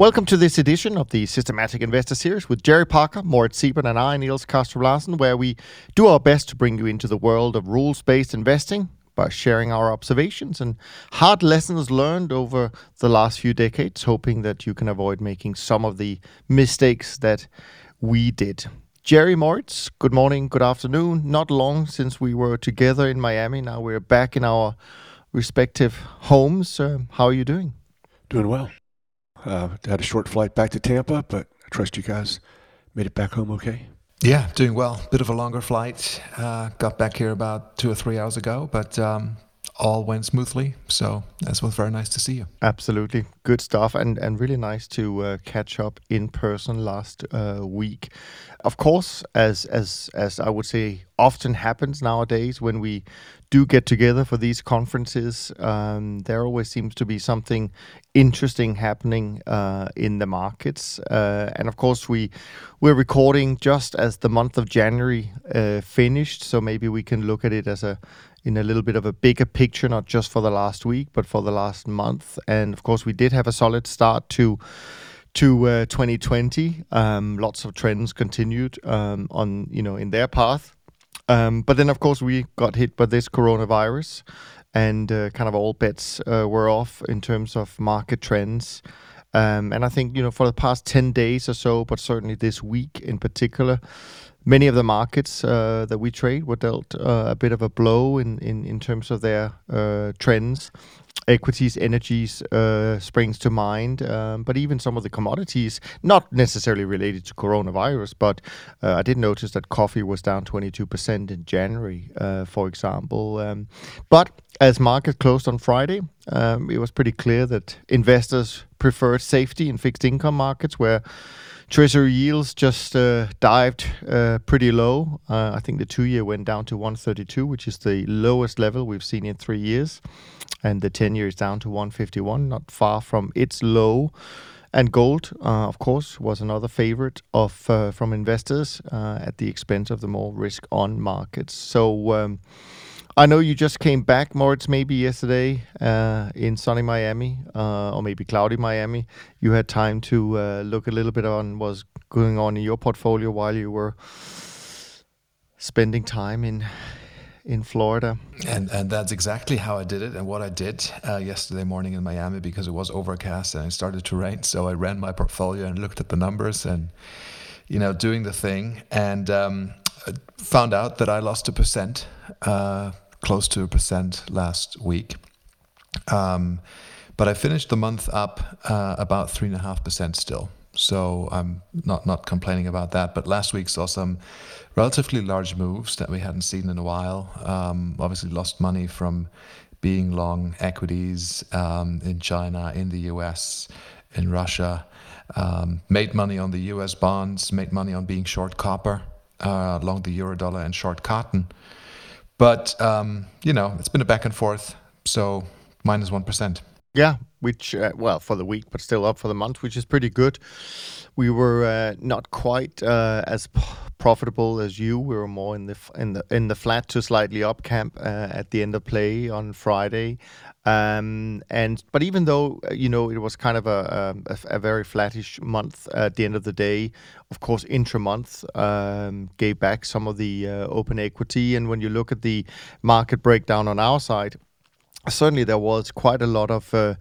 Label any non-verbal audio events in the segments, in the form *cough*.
Welcome to this edition of the Systematic Investor Series with Jerry Parker, Moritz Siebert, and I, Niels Kaastrup Larsen, where we do our best to bring you into the world of rules based investing by sharing our observations and hard lessons learned over the last few decades, hoping that you can avoid making some of the mistakes that we did. Jerry Moritz, good morning, good afternoon. Not long since we were together in Miami. Now we're back in our respective homes. Uh, how are you doing? Doing well. Uh, had a short flight back to Tampa, but I trust you guys made it back home okay. Yeah, doing well. Bit of a longer flight. Uh, got back here about two or three hours ago, but um, all went smoothly. So that was very nice to see you. Absolutely, good stuff, and and really nice to uh, catch up in person last uh, week. Of course, as as as I would say, often happens nowadays when we do get together for these conferences, um, there always seems to be something interesting happening uh, in the markets. Uh, and of course, we we're recording just as the month of January uh, finished, so maybe we can look at it as a in a little bit of a bigger picture, not just for the last week, but for the last month. And of course, we did have a solid start to to uh, 2020. Um, lots of trends continued um, on you know in their path. Um, but then, of course, we got hit by this coronavirus, and uh, kind of all bets uh, were off in terms of market trends. Um, and I think you know for the past ten days or so, but certainly this week in particular, many of the markets uh, that we trade were dealt uh, a bit of a blow in in, in terms of their uh, trends equities, energies uh, springs to mind, um, but even some of the commodities, not necessarily related to coronavirus, but uh, I did notice that coffee was down 22% in January, uh, for example. Um, but as market closed on Friday, um, it was pretty clear that investors preferred safety in fixed income markets where Treasury yields just uh, dived uh, pretty low. Uh, I think the two year went down to 132, which is the lowest level we've seen in three years. And the 10 year is down to 151, not far from its low. And gold, uh, of course, was another favorite of uh, from investors uh, at the expense of the more risk on markets. So, um, I know you just came back, Moritz, maybe yesterday uh, in sunny Miami uh, or maybe cloudy Miami. You had time to uh, look a little bit on what's going on in your portfolio while you were spending time in in Florida. And and that's exactly how I did it and what I did uh, yesterday morning in Miami because it was overcast and it started to rain. So I ran my portfolio and looked at the numbers and you know doing the thing and um, found out that I lost a percent uh, close to a percent last week. Um, but I finished the month up uh, about three and a half percent still. So I'm not not complaining about that. But last week saw some relatively large moves that we hadn't seen in a while. Um, obviously, lost money from being long equities um, in China, in the U.S., in Russia. Um, made money on the U.S. bonds. Made money on being short copper, uh, long the euro dollar, and short cotton. But um, you know, it's been a back and forth. So minus one percent. Yeah, which uh, well for the week, but still up for the month, which is pretty good. We were uh, not quite uh, as p- profitable as you. We were more in the f- in the in the flat to slightly up camp uh, at the end of play on Friday. Um, and but even though uh, you know it was kind of a, a, a, very flattish month at the end of the day, of course intra month um, gave back some of the uh, open equity. And when you look at the market breakdown on our side, certainly there was quite a lot of uh,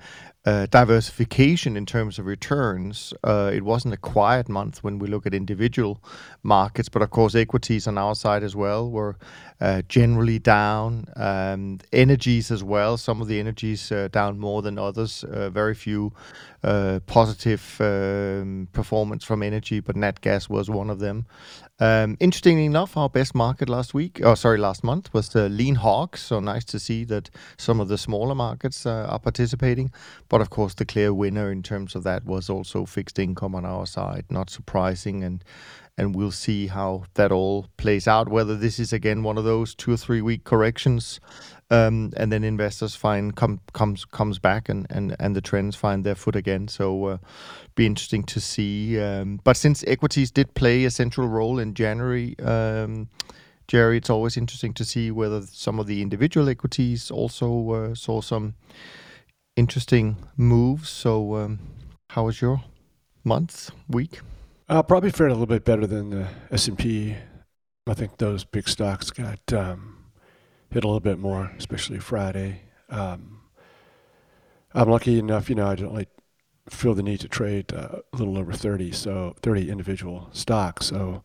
uh, diversification in terms of returns. Uh, it wasn't a quiet month when we look at individual markets, but of course, equities on our side as well were uh, generally down. Um, energies as well, some of the energies uh, down more than others. Uh, very few positive um, performance from energy, but nat gas was one of them. Um, interestingly enough, our best market last week, oh sorry, last month was the lean hogs. So nice to see that some of the smaller markets uh, are participating. But of course, the clear winner in terms of that was also fixed income on our side. Not surprising, and and we'll see how that all plays out. Whether this is again one of those two or three week corrections, um, and then investors find come comes comes back and and and the trends find their foot again. So uh, be interesting to see. Um, but since equities did play a central role in January. Um, Jerry, it's always interesting to see whether some of the individual equities also uh, saw some interesting moves. So, um, how was your month, week? Uh, probably fared a little bit better than the S&P. I think those big stocks got um, hit a little bit more, especially Friday. Um, I'm lucky enough, you know, I don't like feel the need to trade uh, a little over 30, so 30 individual stocks. So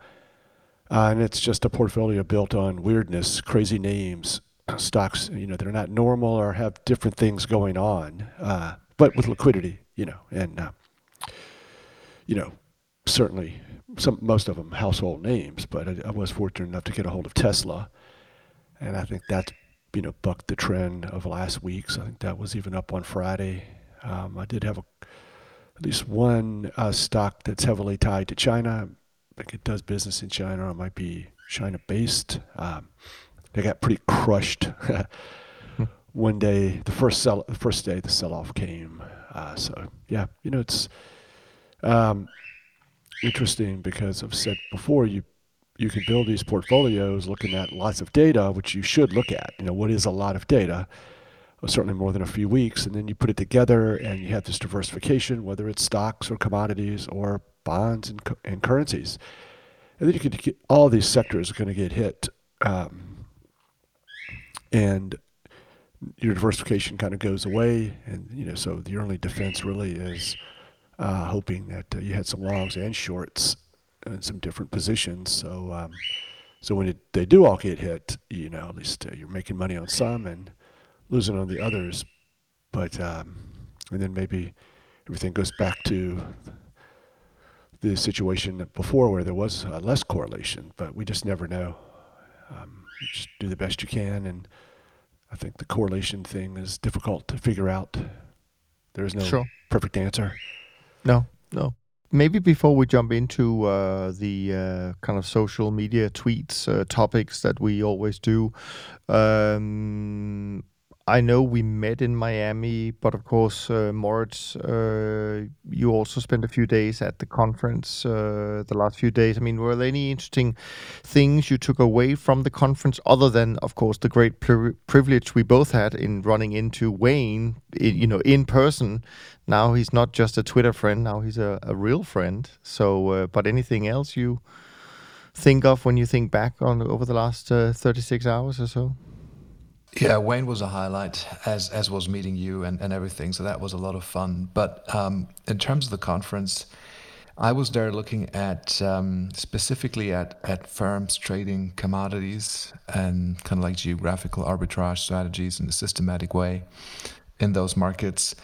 uh, and it's just a portfolio built on weirdness, crazy names, *clears throat* stocks, you know, they're not normal or have different things going on, uh, but with liquidity, you know, and, uh, you know, certainly some, most of them household names, but I, I, was fortunate enough to get a hold of Tesla. And I think that, you know, bucked the trend of last week's. I think that was even up on Friday. Um, I did have a, at least one uh, stock that's heavily tied to China like it does business in China. It might be China based. Um, they got pretty crushed. *laughs* One day, the first sell, the first day, the sell off came. Uh, so yeah, you know it's um, interesting because I've said before you you can build these portfolios looking at lots of data, which you should look at. You know what is a lot of data certainly more than a few weeks, and then you put it together and you have this diversification, whether it's stocks or commodities or bonds and, and currencies. And then you could get all these sectors are going to get hit. Um, and your diversification kind of goes away. And, you know, so the only defense really is uh, hoping that uh, you had some longs and shorts in some different positions. So, um, so when it, they do all get hit, you know, at least uh, you're making money on some and losing on the others. But, um, and then maybe everything goes back to the situation before where there was uh, less correlation, but we just never know. Um, just do the best you can, and I think the correlation thing is difficult to figure out. There is no sure. perfect answer. No, no. Maybe before we jump into uh, the uh, kind of social media tweets uh, topics that we always do, um, I know we met in Miami, but of course, uh, Moritz, uh, you also spent a few days at the conference uh, the last few days. I mean, were there any interesting things you took away from the conference, other than, of course, the great pri- privilege we both had in running into Wayne, you know, in person? Now he's not just a Twitter friend; now he's a, a real friend. So, uh, but anything else you think of when you think back on over the last uh, thirty six hours or so? Yeah, Wayne was a highlight, as as was meeting you and, and everything. So that was a lot of fun. But um, in terms of the conference, I was there looking at um, specifically at, at firms trading commodities and kind of like geographical arbitrage strategies in a systematic way in those markets,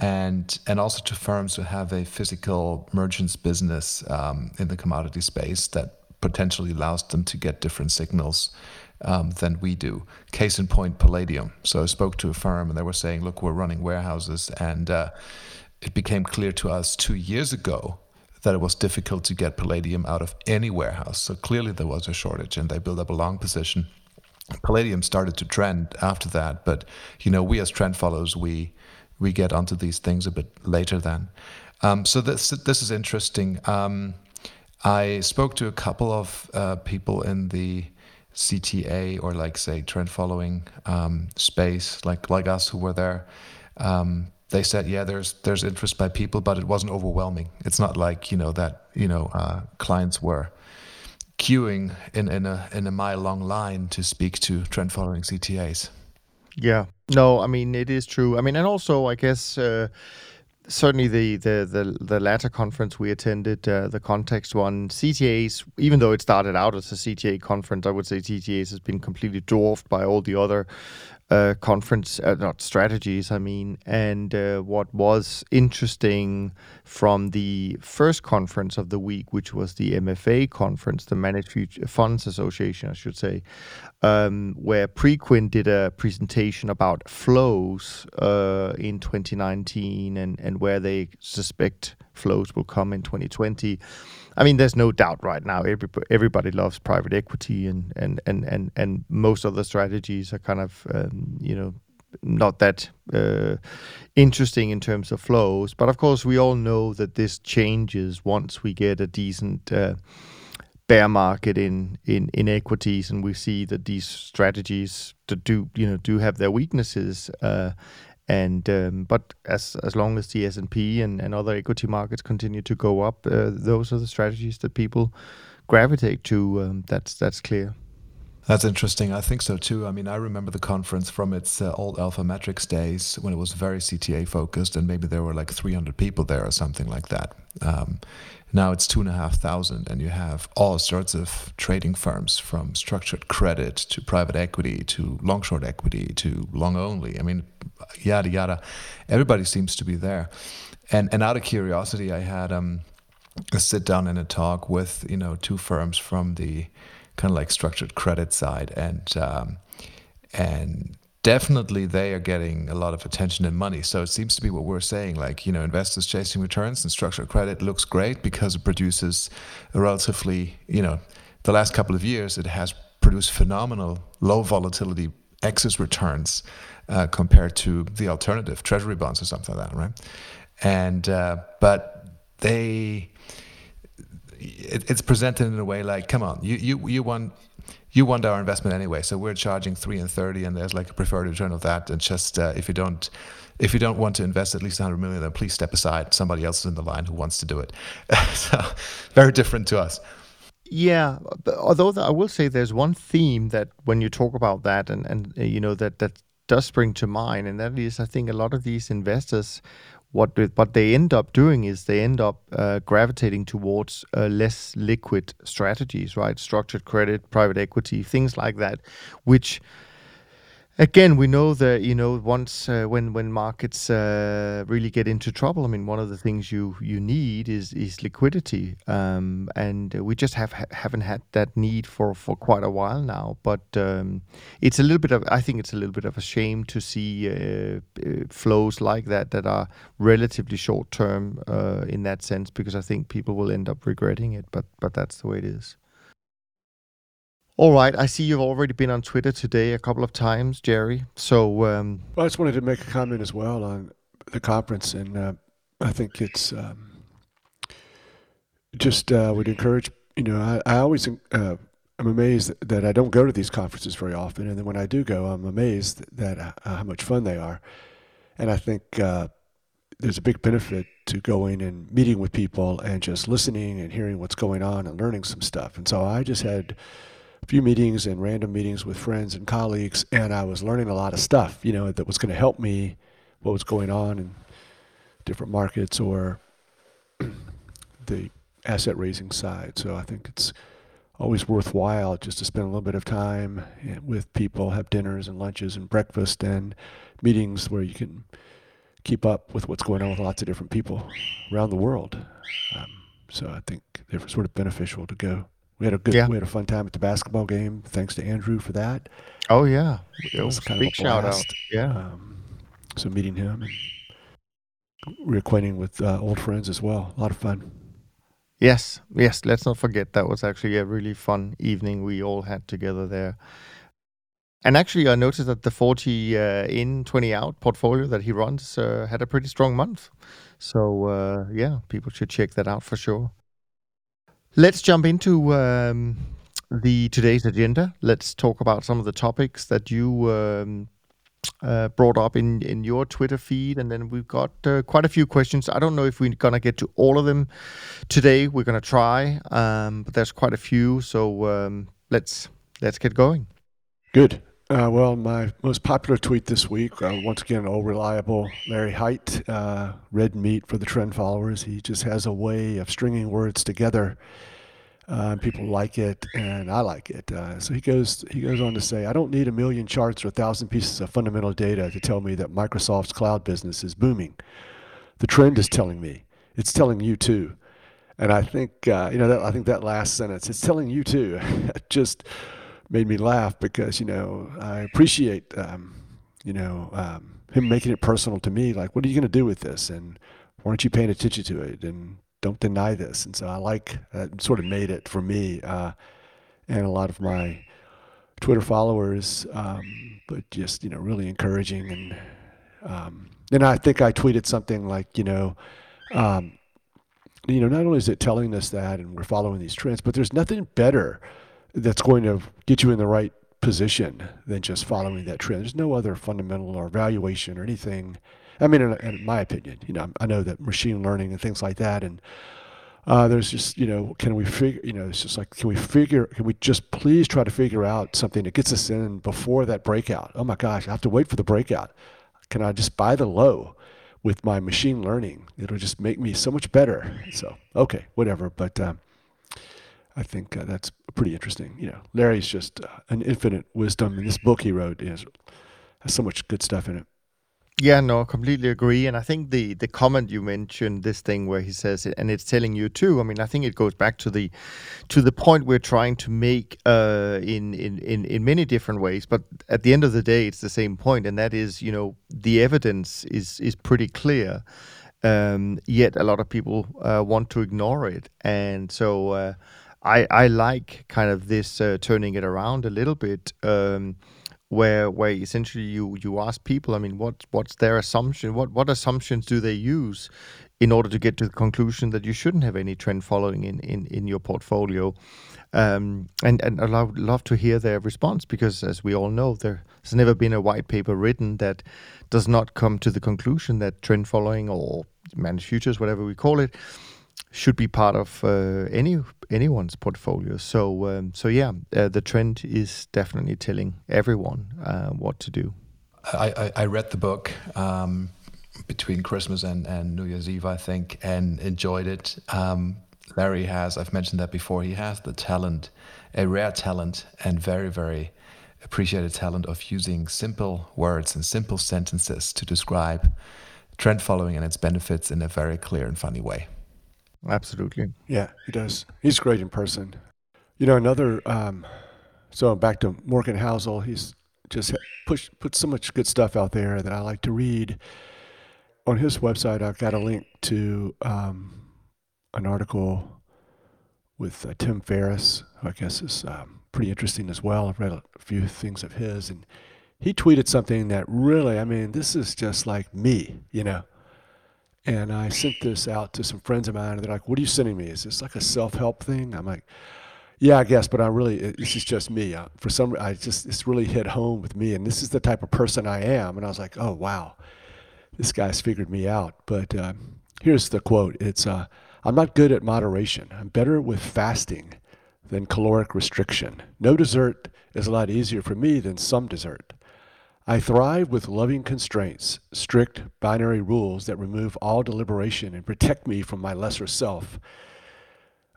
and and also to firms who have a physical merchants business um, in the commodity space that potentially allows them to get different signals um, than we do. Case in point, Palladium. So I spoke to a firm and they were saying, look, we're running warehouses. And uh, it became clear to us two years ago that it was difficult to get Palladium out of any warehouse. So clearly there was a shortage and they built up a long position. Palladium started to trend after that, but you know, we as trend followers, we we get onto these things a bit later then. Um, so this this is interesting. Um, I spoke to a couple of uh, people in the CTA or like say trend following um, space, like like us who were there, um, they said, yeah, there's there's interest by people, but it wasn't overwhelming. It's not like you know that you know uh, clients were queuing in in a in a mile long line to speak to trend following CTAs. Yeah, no, I mean it is true. I mean, and also I guess. Uh, certainly the, the the the latter conference we attended, uh, the context one, CTAs, even though it started out as a CTA conference, I would say CTAs has been completely dwarfed by all the other uh, conference, uh, not strategies, I mean. And uh, what was interesting from the first conference of the week, which was the MFA conference, the Managed Future Funds Association, I should say, um, where Preqin did a presentation about flows uh, in 2019 and, and where they suspect flows will come in 2020. I mean, there's no doubt right now. Everybody, everybody loves private equity, and and and and and most of the strategies are kind of um, you know not that uh, interesting in terms of flows. But of course, we all know that this changes once we get a decent uh, bear market in, in in equities, and we see that these strategies do you know do have their weaknesses. Uh, and um, but as as long as the S and P and other equity markets continue to go up, uh, those are the strategies that people gravitate to. Um, that's that's clear. That's interesting. I think so too. I mean, I remember the conference from its uh, old Alpha Metrics days when it was very CTA focused, and maybe there were like 300 people there or something like that. Um, now it's two and a half thousand, and you have all sorts of trading firms from structured credit to private equity to long short equity to long only. I mean, yada yada. Everybody seems to be there. And and out of curiosity, I had um, a sit down and a talk with you know two firms from the kind of like structured credit side, and um, and definitely they are getting a lot of attention and money. So it seems to be what we're saying, like you know, investors chasing returns and structured credit looks great because it produces a relatively you know, the last couple of years it has produced phenomenal low volatility excess returns uh, compared to the alternative treasury bonds or something like that, right? And uh, but they it, it's presented in a way like, come on, you you you want you want our investment anyway, so we're charging three and thirty, and there's like a preferred return of that. And just uh, if you don't if you don't want to invest at least 100 million, then please step aside. Somebody else is in the line who wants to do it. *laughs* so very different to us. Yeah, although I will say there's one theme that when you talk about that, and and uh, you know that that does spring to mind, and that is I think a lot of these investors what what they end up doing is they end up uh, gravitating towards uh, less liquid strategies, right? Structured credit, private equity, things like that, which again, we know that you know once uh, when when markets uh, really get into trouble, I mean, one of the things you you need is is liquidity, um, and we just have haven't had that need for for quite a while now. But um, it's a little bit of I think it's a little bit of a shame to see uh, uh flows like that that are relatively short term uh, in that sense because I think people will end up regretting it. But but that's the way it is. All right. I see you've already been on Twitter today a couple of times, Jerry. So, um, well, I just wanted to make a comment as well on the conference, and uh, I think it's um, just uh, would encourage. You know, I, I always uh, I'm amazed that I don't go to these conferences very often, and then when I do go, I'm amazed that uh, how much fun they are, and I think uh, there's a big benefit to going and meeting with people and just listening and hearing what's going on and learning some stuff. And so I just had few meetings and random meetings with friends and colleagues, and I was learning a lot of stuff, you know, that was going to help me what was going on in different markets or *clears throat* the asset raising side. So I think it's always worthwhile just to spend a little bit of time with people, have dinners and lunches and breakfast and meetings where you can keep up with what's going on with lots of different people around the world. Um, so I think they're sort of beneficial to go. We had a good, yeah. we had a fun time at the basketball game. Thanks to Andrew for that. Oh yeah, it was kind big of a shout out. Yeah. Um, so meeting him and reacquainting with uh, old friends as well. A lot of fun. Yes, yes. Let's not forget that was actually a really fun evening we all had together there. And actually, I noticed that the 40 uh, in, 20 out portfolio that he runs uh, had a pretty strong month. So, uh, yeah, people should check that out for sure. Let's jump into um, the today's agenda. Let's talk about some of the topics that you um, uh, brought up in in your Twitter feed, and then we've got uh, quite a few questions. I don't know if we're gonna get to all of them today. We're gonna try, um, but there's quite a few. So um, let's let's get going. Good. Uh, well, my most popular tweet this week, uh, once again, old reliable Larry Hite, uh, red meat for the trend followers. He just has a way of stringing words together. Uh, people like it, and I like it. Uh, so he goes, he goes on to say, I don't need a million charts or a thousand pieces of fundamental data to tell me that Microsoft's cloud business is booming. The trend is telling me. It's telling you too. And I think, uh, you know, that, I think that last sentence, it's telling you too. *laughs* just made me laugh because you know I appreciate um, you know um, him making it personal to me. Like, what are you going to do with this? And why aren't you paying attention to it? And don't deny this. And so I like that sort of made it for me uh, and a lot of my Twitter followers, um, but just you know really encouraging and um, and I think I tweeted something like you know. Um, you know, not only is it telling us that and we're following these trends, but there's nothing better that's going to get you in the right position than just following that trend. There's no other fundamental or valuation or anything. I mean, in, in my opinion, you know, I know that machine learning and things like that, and uh, there's just, you know, can we figure, you know, it's just like, can we figure, can we just please try to figure out something that gets us in before that breakout? Oh my gosh, I have to wait for the breakout. Can I just buy the low with my machine learning? It'll just make me so much better. So, okay, whatever. But um, I think uh, that's pretty interesting. You know, Larry's just uh, an infinite wisdom. And this book he wrote is, has so much good stuff in it. Yeah, no, I completely agree. And I think the the comment you mentioned, this thing where he says it, and it's telling you too. I mean, I think it goes back to the to the point we're trying to make uh, in, in in in many different ways. But at the end of the day, it's the same point, and that is, you know, the evidence is is pretty clear. Um, yet a lot of people uh, want to ignore it, and so uh, I I like kind of this uh, turning it around a little bit. Um, where where essentially you you ask people i mean what what's their assumption what what assumptions do they use in order to get to the conclusion that you shouldn't have any trend following in in, in your portfolio um, and and I would love to hear their response because as we all know there's never been a white paper written that does not come to the conclusion that trend following or managed futures whatever we call it should be part of uh, any anyone's portfolio. So um, so yeah, uh, the trend is definitely telling everyone uh, what to do. I, I, I read the book um, between Christmas and, and New Year's Eve, I think, and enjoyed it. Um, Larry has, I've mentioned that before, he has the talent, a rare talent, and very, very appreciated talent of using simple words and simple sentences to describe trend following and its benefits in a very clear and funny way. Absolutely. Yeah, he does. He's great in person. You know, another. Um, so back to Morgan Housel. He's just push put so much good stuff out there that I like to read. On his website, I've got a link to um, an article with uh, Tim Ferriss, who I guess is um, pretty interesting as well. I've read a few things of his, and he tweeted something that really, I mean, this is just like me, you know. And I sent this out to some friends of mine. And they're like, "What are you sending me? Is this like a self-help thing?" I'm like, "Yeah, I guess, but I really this is just me. Uh, for some, I just it's really hit home with me, and this is the type of person I am." And I was like, "Oh wow, this guy's figured me out." But uh, here's the quote: "It's uh, I'm not good at moderation. I'm better with fasting than caloric restriction. No dessert is a lot easier for me than some dessert." I thrive with loving constraints, strict binary rules that remove all deliberation and protect me from my lesser self.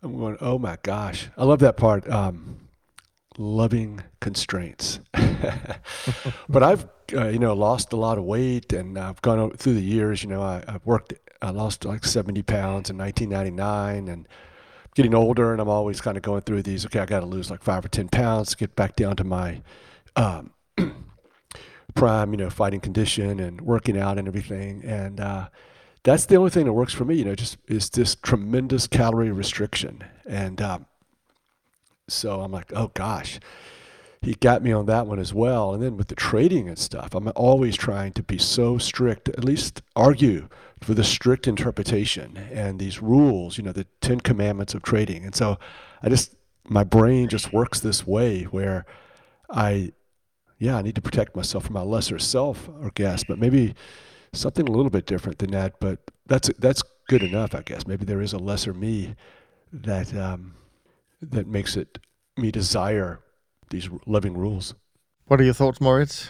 I'm going, oh my gosh. I love that part. Um, loving constraints. *laughs* but I've, uh, you know, lost a lot of weight and I've gone through the years, you know, I, have worked, I lost like 70 pounds in 1999 and getting older and I'm always kind of going through these, okay, I got to lose like five or 10 pounds get back down to my, um, *clears throat* prime, you know, fighting condition and working out and everything. And uh, that's the only thing that works for me, you know, just is this tremendous calorie restriction. And um, so I'm like, oh gosh, he got me on that one as well. And then with the trading and stuff, I'm always trying to be so strict, at least argue for the strict interpretation and these rules, you know, the 10 commandments of trading. And so I just, my brain just works this way where I yeah, I need to protect myself from my lesser self or guess, but maybe something a little bit different than that. But that's that's good enough, I guess. Maybe there is a lesser me that um, that makes it me desire these living rules. What are your thoughts, Moritz?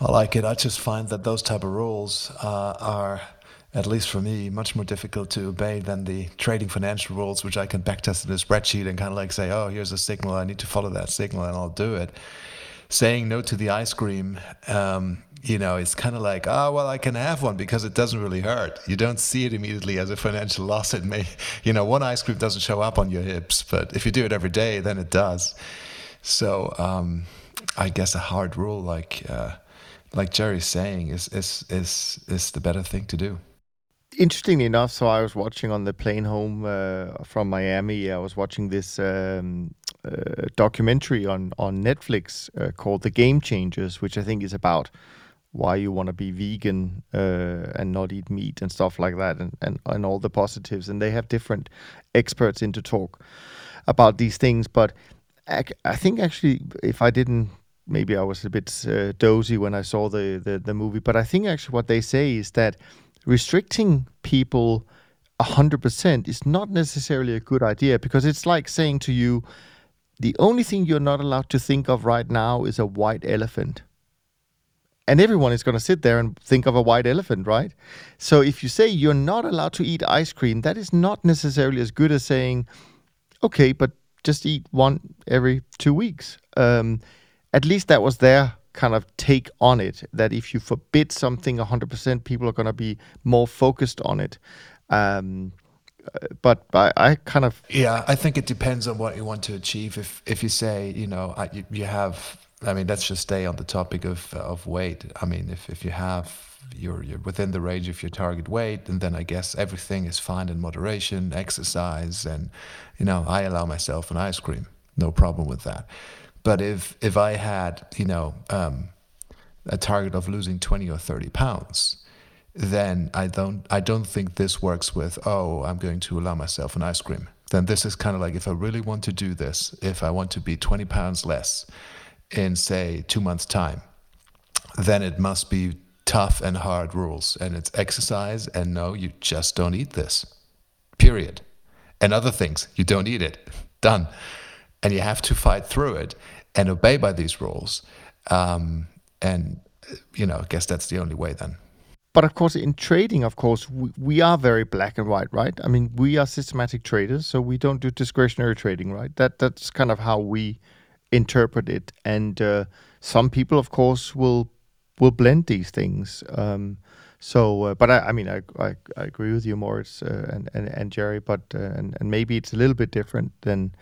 I like it. I just find that those type of rules uh, are, at least for me, much more difficult to obey than the trading financial rules, which I can backtest in a spreadsheet and kind of like say, oh, here's a signal. I need to follow that signal, and I'll do it saying no to the ice cream, um, you know, it's kind of like, oh, well, I can have one because it doesn't really hurt. You don't see it immediately as a financial loss. It may, you know, one ice cream doesn't show up on your hips, but if you do it every day, then it does. So um, I guess a hard rule, like uh, like Jerry's saying, is is is is the better thing to do. interestingly enough, so I was watching on the plane home uh, from Miami. I was watching this um, uh, documentary on on Netflix uh, called The Game Changers, which I think is about why you want to be vegan uh, and not eat meat and stuff like that, and, and and all the positives. And they have different experts in to talk about these things. But I think actually, if I didn't maybe I was a bit uh, dozy when I saw the, the, the movie, but I think actually what they say is that restricting people 100% is not necessarily a good idea because it's like saying to you, the only thing you're not allowed to think of right now is a white elephant. And everyone is going to sit there and think of a white elephant, right? So if you say you're not allowed to eat ice cream, that is not necessarily as good as saying, okay, but just eat one every two weeks. Um, at least that was their kind of take on it that if you forbid something 100% people are going to be more focused on it um, but I, I, kind of yeah i think it depends on what you want to achieve. If if you say you know I, you, you have i mean let's just stay on the topic of of weight. I mean if if you have you're you're within the range of your target weight and then i guess everything is fine in moderation exercise and you know i allow myself an ice cream. No problem with that. But if if I had you know um, a target of losing 20 or 30 pounds, then I don't I don't think this works with oh I'm going to allow myself an ice cream. Then this is kind of like if I really want to do this, if I want to be 20 pounds less in say two months time, then it must be tough and hard rules and it's exercise and no you just don't eat this period and other things you don't eat it *laughs* done and you have to fight through it and obey by these rules. Um, and you know, I guess that's the only way then. But of course, in trading, of course, we, we are very black and white, right? I mean, we are systematic traders, so we don't do discretionary trading, right? That that's kind of how we interpret it. And uh, some people, of course, will will blend these things. Um, so, uh, but I, I mean, I, I, I agree with you, Moritz uh, and, and and Jerry. But uh, and and maybe it's a little bit different than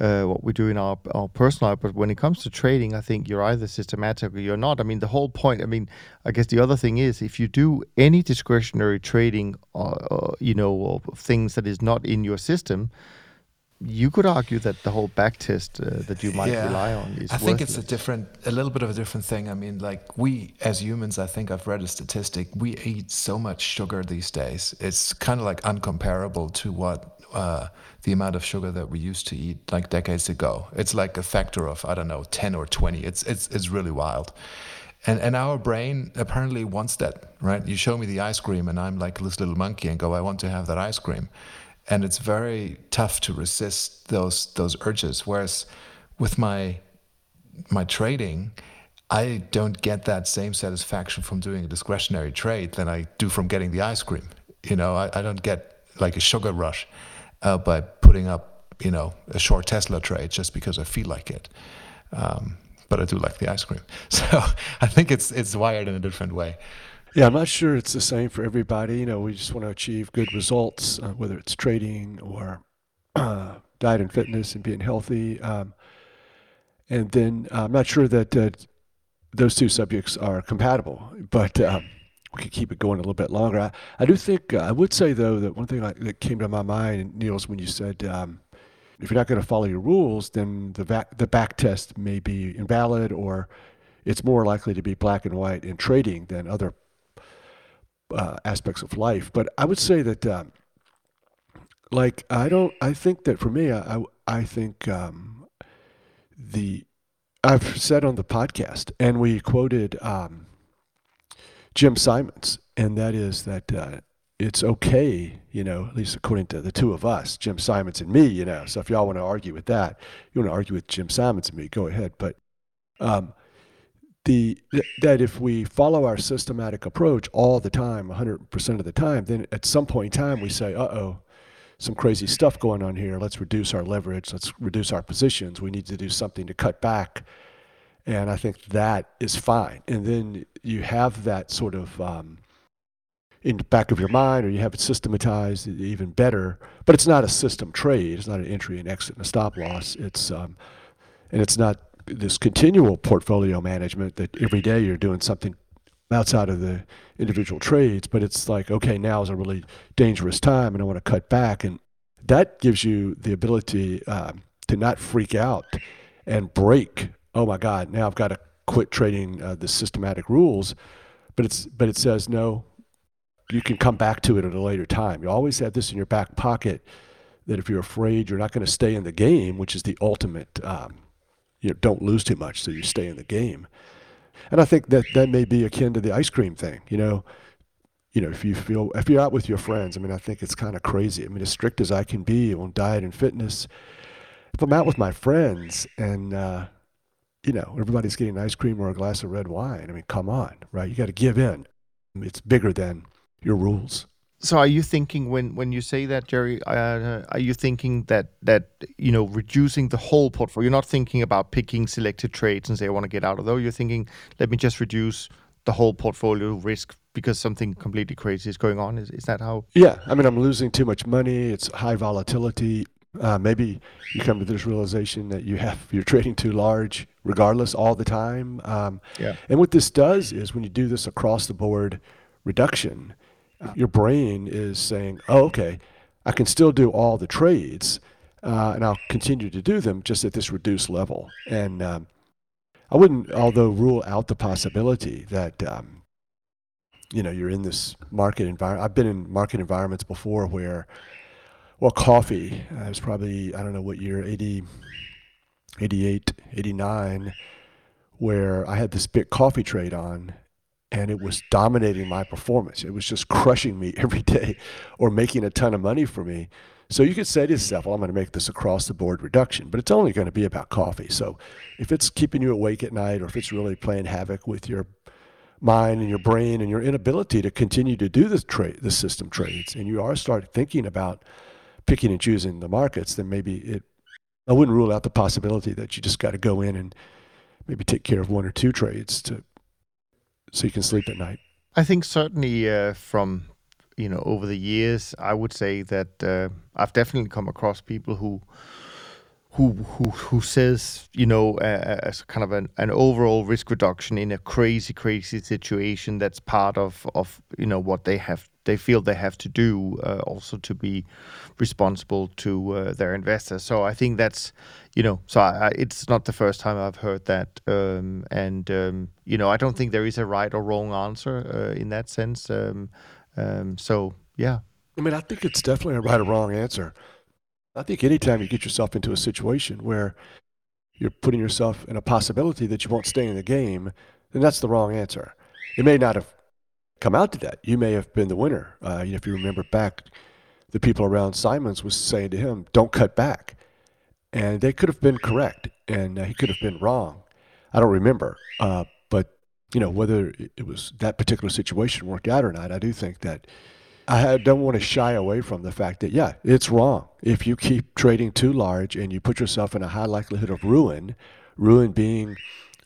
uh, what we do in our, our personal life. But when it comes to trading, I think you're either systematic or you're not. I mean, the whole point, I mean, I guess the other thing is if you do any discretionary trading, or, you know, or things that is not in your system, you could argue that the whole back test uh, that you might yeah, rely on is. I think it's a different, a little bit of a different thing. I mean, like we as humans, I think I've read a statistic. We eat so much sugar these days. It's kind of like uncomparable to what uh, the amount of sugar that we used to eat like decades ago. It's like a factor of I don't know, ten or twenty. It's it's it's really wild. And, and our brain apparently wants that, right? You show me the ice cream, and I'm like this little monkey and go, I want to have that ice cream and it's very tough to resist those those urges. Whereas with my my trading, I don't get that same satisfaction from doing a discretionary trade than I do from getting the ice cream. You know, I, I don't get like a sugar rush uh, by putting up, you know, a short Tesla trade just because I feel like it. Um, but I do like the ice cream. *laughs* So I think it's it's wired in a different way. Yeah, I'm not sure it's the same for everybody. You know, we just want to achieve good results, uh, whether it's trading or uh, diet and fitness and being healthy. Um, and then uh, I'm not sure that uh, those two subjects are compatible, but um, we could keep it going a little bit longer. I, I do think, uh, I would say, though, that one thing I, that came to my mind, Niels, when you said, um, if you're not going to follow your rules, then the, the back test may be invalid or it's more likely to be black and white in trading than other uh, aspects of life. But I would say that, um, like, I don't. I think that for me, I I think um, the I've said on the podcast, and we quoted um, Jim Simons, and that is that uh, it's okay, you know, at least according to the two of us, Jim Simons and me, you know. So if y'all want to argue with that, you want to argue with Jim Simons and me, go ahead. But um, the that if we follow our systematic approach all the time, 100% of the time, then at some point in time we say, "Uh-oh, some crazy stuff going on here. Let's reduce our leverage. Let's reduce our positions. We need to do something to cut back." And I think that is fine. And then you have that sort of um, in the back of your mind, or you have it systematized even better. But it's not a system trade. It's not an entry and exit and a stop loss. It's um, and it's not this continual portfolio management that every day you're doing something outside of the individual trades, but it's like, okay, now is a really dangerous time and I want to cut back. And that gives you the ability um, to not freak out and break. Oh my God, now I've got to quit trading uh, the systematic rules. But it's but it says no. You can come back to it at a later time. You always have this in your back pocket that if you're afraid you're not going to stay in the game, which is the ultimate, um, you know, don't lose too much, so you stay in the game. And I think that that may be akin to the ice cream thing. You know, you know, if you feel if you're out with your friends, I mean, I think it's kind of crazy. I mean, as strict as I can be on diet and fitness, if I'm out with my friends and uh, you know everybody's getting ice cream or a glass of red wine, I mean, come on, right? You got to give in. It's bigger than your rules. So are you thinking when when you say that, Jerry? Uh, are you thinking that that you know reducing the whole portfolio? You're not thinking about picking selected trades and say I want to get out of those. You're thinking let me just reduce the whole portfolio risk because something completely crazy is going on. Is is that how? Yeah, I mean I'm losing too much money. It's high volatility. Uh, maybe you come to this realization that you have you're trading too large, regardless, all the time. Um, yeah. And what this does is when you do this across the board reduction your brain is saying, oh, okay, I can still do all the trades, uh, and I'll continue to do them just at this reduced level. And um, I wouldn't, although, rule out the possibility that, um, you know, you're in this market environment. I've been in market environments before where, well, coffee, uh, was probably, I don't know what year, 80, 88, 89, where I had this big coffee trade on and it was dominating my performance. It was just crushing me *laughs* every day or making a ton of money for me. So you could say to yourself, well, I'm going to make this across the board reduction, but it's only going to be about coffee. So if it's keeping you awake at night or if it's really playing havoc with your mind and your brain and your inability to continue to do the trade, the system trades, and you are start thinking about picking and choosing the markets, then maybe it, I wouldn't rule out the possibility that you just got to go in and maybe take care of one or two trades to so you can sleep at night? I think certainly uh, from you know over the years, I would say that uh, I've definitely come across people who who who who says you know uh, as kind of an, an overall risk reduction in a crazy crazy situation that's part of of you know what they have they feel they have to do uh, also to be responsible to uh, their investors. So I think that's you know so I, it's not the first time I've heard that, um, and um, you know I don't think there is a right or wrong answer uh, in that sense. Um, um so yeah, I mean I think it's definitely a right or wrong answer. I think anytime you get yourself into a situation where you're putting yourself in a possibility that you won't stay in the game, then that's the wrong answer. It may not have come out to that. You may have been the winner. Uh, if you remember back, the people around Simons was saying to him, "Don't cut back," and they could have been correct, and uh, he could have been wrong. I don't remember, uh, but you know whether it was that particular situation worked out or not. I do think that I don't want to shy away from the fact that yeah, it's wrong if you keep trading too large and you put yourself in a high likelihood of ruin. Ruin being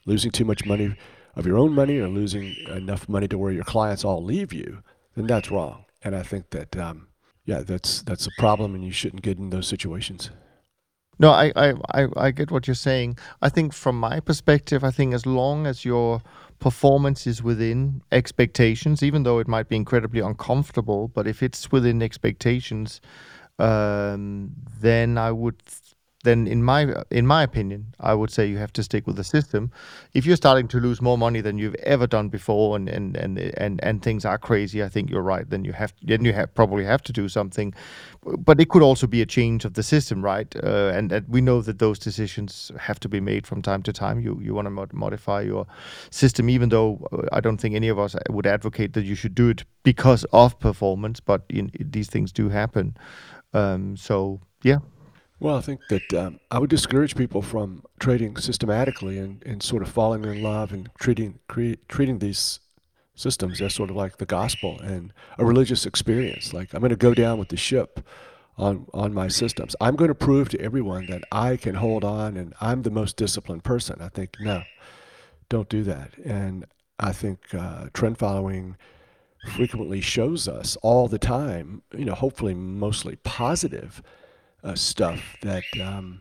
losing too much money of your own money or losing enough money to where your clients all leave you, then that's wrong. And I think that, um, yeah, that's that's a problem, and you shouldn't get in those situations. No, I, I, I, I get what you're saying. I think from my perspective, I think as long as your performance is within expectations, even though it might be incredibly uncomfortable, but if it's within expectations, um, then I would then in my in my opinion, I would say you have to stick with the system. If you're starting to lose more money than you've ever done before, and and and and, and things are crazy, I think you're right. Then you have then you have probably have to do something. But it could also be a change of the system, right? Uh, and, and we know that those decisions have to be made from time to time. You you want to mod- modify your system, even though uh, I don't think any of us would advocate that you should do it because of performance. But in, these things do happen. Um, so yeah. Well, I think that um, I would discourage people from trading systematically and, and sort of falling in love and treating cre- treating these systems as sort of like the gospel and a religious experience. Like I'm going to go down with the ship on on my systems. I'm going to prove to everyone that I can hold on and I'm the most disciplined person. I think no, don't do that. And I think uh, trend following frequently shows us all the time. You know, hopefully mostly positive uh, stuff that um,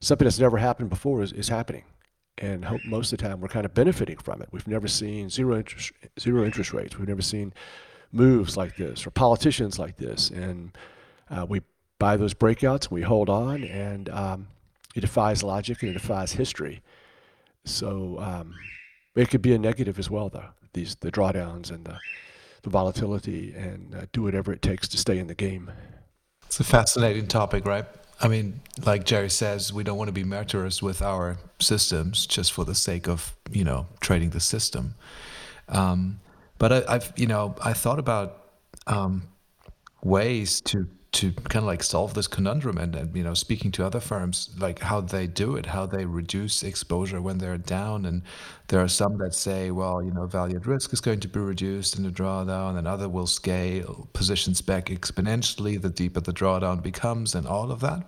something that's never happened before is, is happening. and hope most of the time we're kind of benefiting from it. We've never seen zero interest zero interest rates. We've never seen moves like this or politicians like this, and uh, we buy those breakouts we hold on, and um, it defies logic and it defies history. So um, it could be a negative as well, though. These the drawdowns and the, the volatility, and uh, do whatever it takes to stay in the game. It's a fascinating topic, right? I mean, like Jerry says, we don't want to be murderers with our systems just for the sake of you know trading the system. Um, but I, have you know I thought about um, ways to to kind of like solve this conundrum and, and you know speaking to other firms like how they do it how they reduce exposure when they're down. And there are some that say well you know value at risk is going to be reduced in the drawdown and other will scale positions back exponentially the deeper the drawdown becomes and all of that.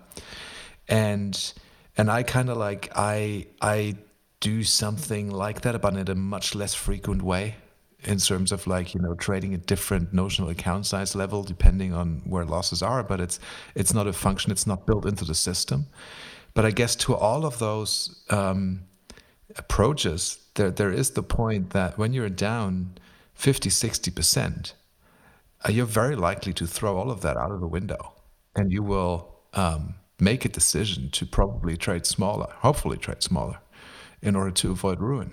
And and i kind of like i i do something like that but in a much less frequent way in terms of like you know trading a different notional account size level depending on where losses are but it's it's not a function it's not built into the system. But i guess to all of those um, approaches there there is the point that when you're down 50 60% uh, you're very likely to throw all of that out of the window and you will um, make a decision to probably trade smaller hopefully trade smaller in order to avoid ruin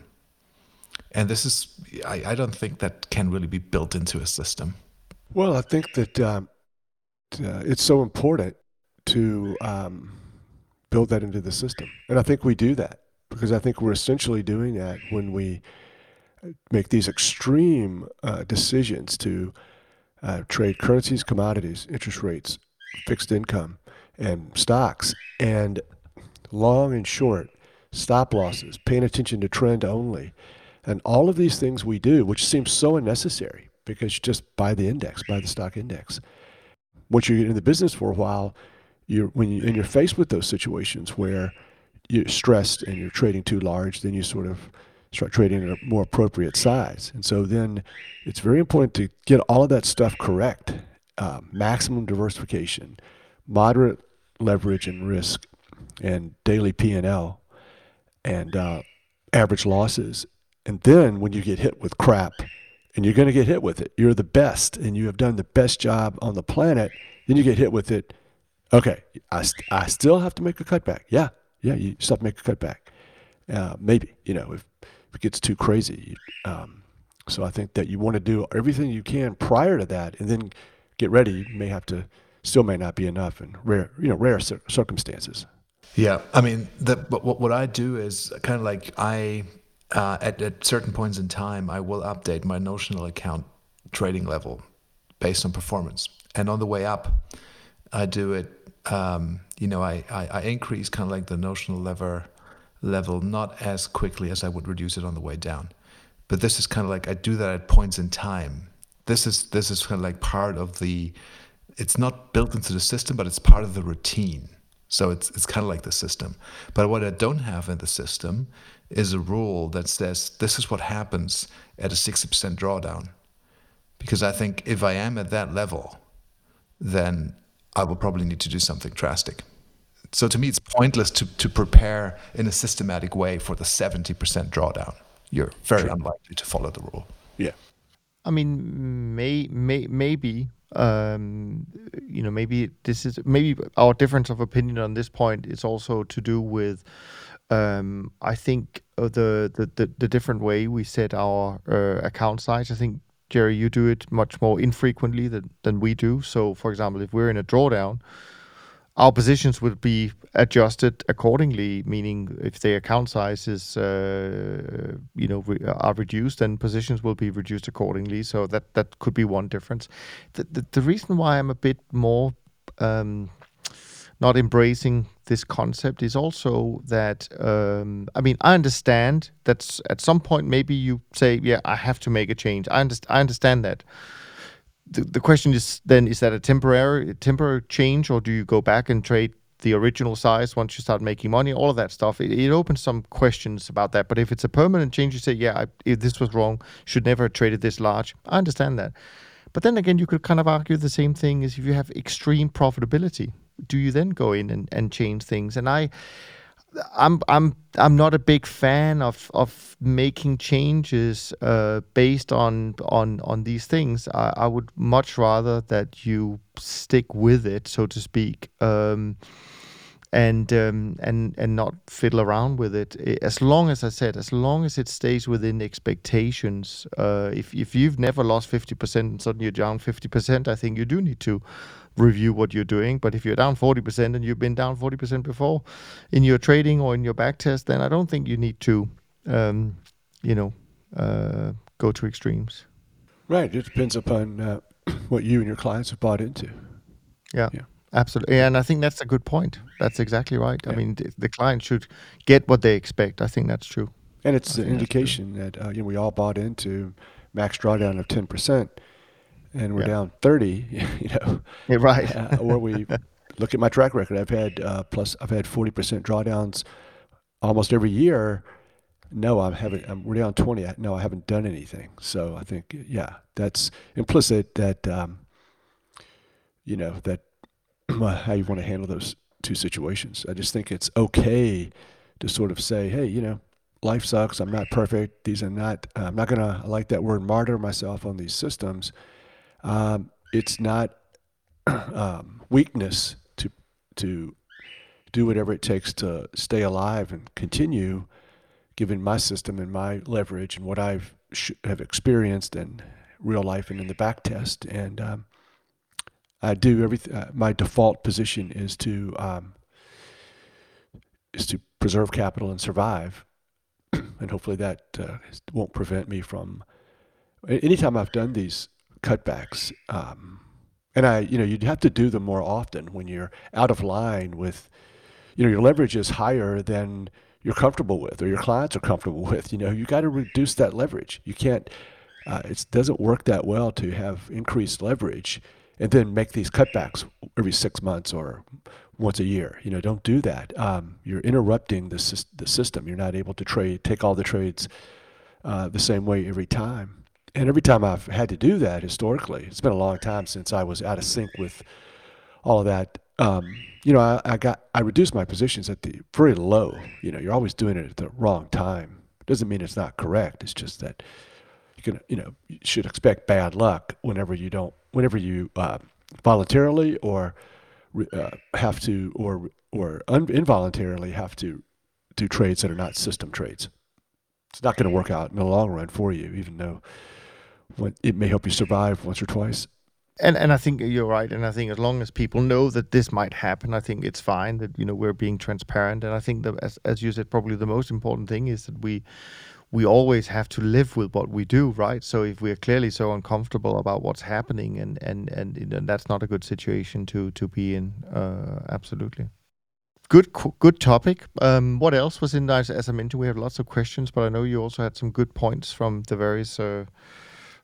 and this is, I, I don't think that can really be built into a system. Well, I think that um, uh, it's so important to um, build that into the system. And I think we do that because I think we're essentially doing that when we make these extreme uh, decisions to uh, trade currencies, commodities, interest rates, fixed income, and stocks, and long and short, stop losses, paying attention to trend only, and all of these things we do, which seems so unnecessary because you just buy the index, buy the stock index. Once you get in the business for a while, you're when you and you're faced with those situations where you're stressed and you're trading too large, then you sort of start trading at a more appropriate size. And so then it's very important to get all of that stuff correct. Uh, maximum diversification, moderate leverage and risk, and daily P and L, and uh, average losses, and then when you get hit with crap, and you're going to get hit with it, you're the best and you have done the best job on the planet, then you get hit with it. Okay, I, I still have to make a cutback. Yeah, yeah, you still have to make a cutback. Uh, maybe, you know, if, if it gets too crazy. Um, so I think that you want to do everything you can prior to that and then get ready. You may have to, still may not be enough in rare, you know, rare cir- circumstances. Yeah, I mean, the, what what I do is kind of like I uh, at, at certain points in time, I will update my notional account trading level based on performance. And on the way up, I do it. Um, you know, I, I, I increase kind of like the notional lever level not as quickly as I would reduce it on the way down. But this is kind of like I do that at points in time. This is this is kind of like part of the. It's not built into the system, but it's part of the routine. So it's it's kind of like the system. But what I don't have in the system is a rule that says this is what happens at a 60% drawdown. Because I think if I am at that level, then I will probably need to do something drastic. So to me, it's pointless to, to prepare in a systematic way for the 70% drawdown. You're very True. unlikely to follow the rule. Yeah. I mean, may, may maybe um, you know maybe this is maybe our difference of opinion on this point is also to do with um, I think uh, the, the, the the different way we set our uh, account size. I think Jerry, you do it much more infrequently than than we do. So, for example, if we're in a drawdown, our positions would be adjusted accordingly. Meaning, if the account size is uh, you know re- are reduced, then positions will be reduced accordingly. So that that could be one difference. The the, the reason why I'm a bit more um, not embracing this concept is also that um, I mean I understand that at some point maybe you say yeah I have to make a change. I, underst- I understand that. The, the question is then is that a temporary temporary change or do you go back and trade the original size once you start making money? All of that stuff. It, it opens some questions about that. But if it's a permanent change you say yeah I, if this was wrong should never have traded this large. I understand that. But then again you could kind of argue the same thing as if you have extreme profitability do you then go in and, and change things? And I, I'm I'm I'm not a big fan of of making changes uh, based on on on these things. I, I would much rather that you stick with it, so to speak. Um, and um, and and not fiddle around with it. As long as I said, as long as it stays within expectations. Uh, if if you've never lost fifty percent and suddenly you're down fifty percent, I think you do need to review what you're doing. But if you're down forty percent and you've been down forty percent before in your trading or in your back test, then I don't think you need to, um, you know, uh, go to extremes. Right. It depends upon uh, *clears throat* what you and your clients have bought into. Yeah. yeah. Absolutely, and I think that's a good point. That's exactly right. Yeah. I mean, the client should get what they expect. I think that's true. And it's an indication that uh, you know we all bought into max drawdown of ten percent, and we're yeah. down thirty. *laughs* You know, yeah, right? uh, or we *laughs* look at my track record. I've had uh, plus I've had forty percent drawdowns almost every year. No, I'm having I'm we're down twenty. No, I haven't done anything. So I think yeah, that's implicit that um, you know that *clears throat* how you want to handle those two situations. I just think it's okay to sort of say, hey, you know, life sucks. I'm not perfect. These are not. I'm not gonna I like that word martyr myself on these systems. Um, it's not *clears throat* um, weakness to to do whatever it takes to stay alive and continue, given my system and my leverage and what I've sh- have experienced in real life and in the back test. And um, I do everything. Uh, my default position is to um, is to preserve capital and survive, *clears throat* and hopefully that uh, won't prevent me from. Anytime I've done these cutbacks, um, and I, you know, you'd have to do them more often when you're out of line with, you know, your leverage is higher than you're comfortable with or your clients are comfortable *laughs* with. You know, you got to reduce that leverage. You can't. Uh, it doesn't work that well to have increased leverage and then make these cutbacks every six months or once a year. You know, don't do that. Um, you're interrupting the, the system. You're not able to trade, take all the trades uh, the same way every time. And every time I've had to do that historically, it's been a long time since I was out of sync with all of that. Um, you know, I, I, got I reduced my positions at the very low. You know, you're always doing it at the wrong time. It Doesn't mean it's not correct. It's just that you can, you know, you should expect bad luck whenever you don't whenever you uh, voluntarily or uh, have to or or un- involuntarily have to do trades that are not system trades. It's not going to work out in the long run for you, even though it may help you survive once or twice. And and I think you're right. And I think as long as people know that this might happen, I think it's fine that you know we're being transparent. And I think that as as you said, probably the most important thing is that we we always have to live with what we do, right? So if we're clearly so uncomfortable about what's happening, and and and, and that's not a good situation to to be in. Uh, absolutely. Good, good topic. Um, what else was in there? As I mentioned, we have lots of questions, but I know you also had some good points from the various uh,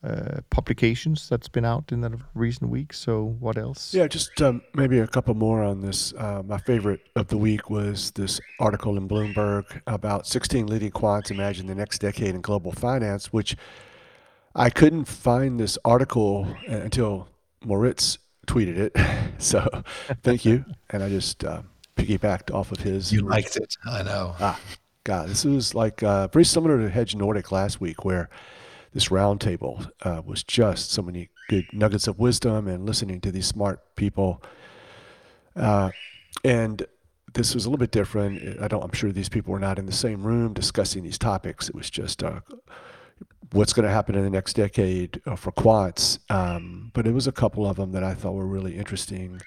uh, publications that's been out in the recent weeks. So what else? Yeah, just um, maybe a couple more on this. Uh, my favorite of the week was this article in Bloomberg about 16 leading quants imagine the next decade in global finance, which I couldn't find this article until Moritz tweeted it. *laughs* so thank you. And I just uh, piggybacked off of his. You liked it. I know. Ah, God, this was like uh, very similar to Hedge Nordic last week, where this roundtable uh, was just so many good nuggets of wisdom and listening to these smart people. Uh, and this was a little bit different. I don't. I'm sure these people were not in the same room discussing these topics. It was just uh, what's going to happen in the next decade uh, for quants. Um, but it was a couple of them that I thought were really interesting.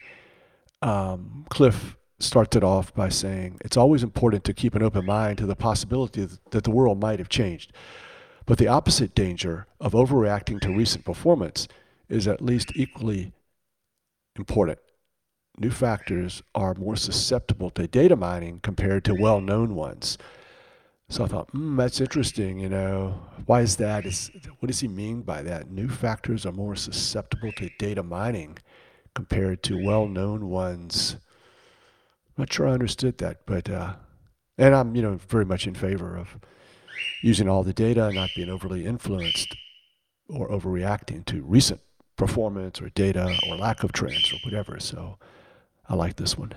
Um, Cliff starts it off by saying it's always important to keep an open mind to the possibility that the world might have changed. But the opposite danger of overreacting to recent performance is at least equally important. New factors are more susceptible to data mining compared to well known ones. So I thought, hmm, that's interesting. You know, why is that? Is, what does he mean by that? New factors are more susceptible to data mining compared to well known ones. I'm not sure I understood that, but, uh, and I'm, you know, very much in favor of using all the data, not being overly influenced or overreacting to recent performance or data or lack of trends or whatever. So I like this one.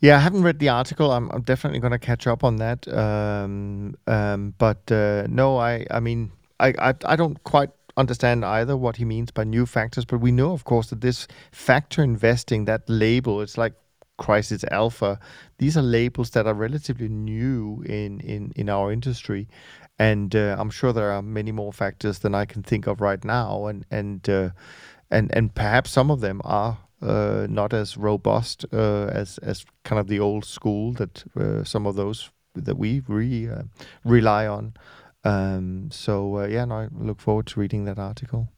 Yeah, I haven't read the article. I'm, I'm definitely going to catch up on that. Um, um, but uh, no, I I mean I, I I don't quite understand either what he means by new factors. But we know, of course, that this factor investing, that label, it's like crisis alpha. These are labels that are relatively new in in in our industry, and uh, I'm sure there are many more factors than I can think of right now, and and uh, and and perhaps some of them are uh, not as robust uh, as as kind of the old school that uh, some of those that we really uh, rely on. Um, so yeah, no, I look forward to reading that article.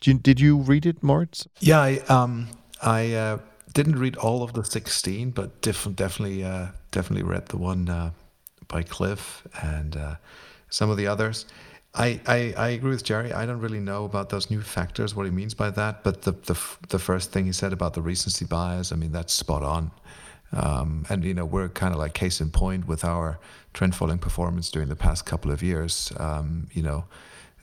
Did you, did you read it, Moritz? Yeah, I um, I didn't read all of the sixteen, but def- definitely definitely read the one by Cliff and some of the others. I, I, I, agree with Jerry. I don't really know about those new factors, what he means by that. But the, the, the first thing he said about the recency bias, I mean, that's spot on. Um, and, you know, we're kind of like case in point with our trend following performance during the past couple of years. Um, you know,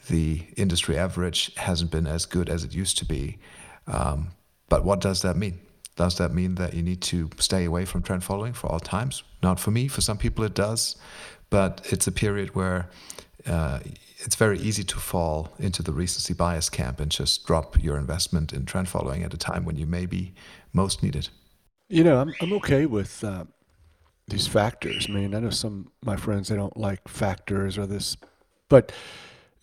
the industry average hasn't been as good as it used to be. Um, but what does that mean? Does that mean that you need to stay away from trend following for all times? Not for me. For some people, it does. But it's a period where uh, it's very easy to fall into the recency bias camp and just drop your investment in trend following at a time when you may be most needed. You know, I'm, I'm okay with uh, these factors. I mean, I know some my friends they don't like factors or this, but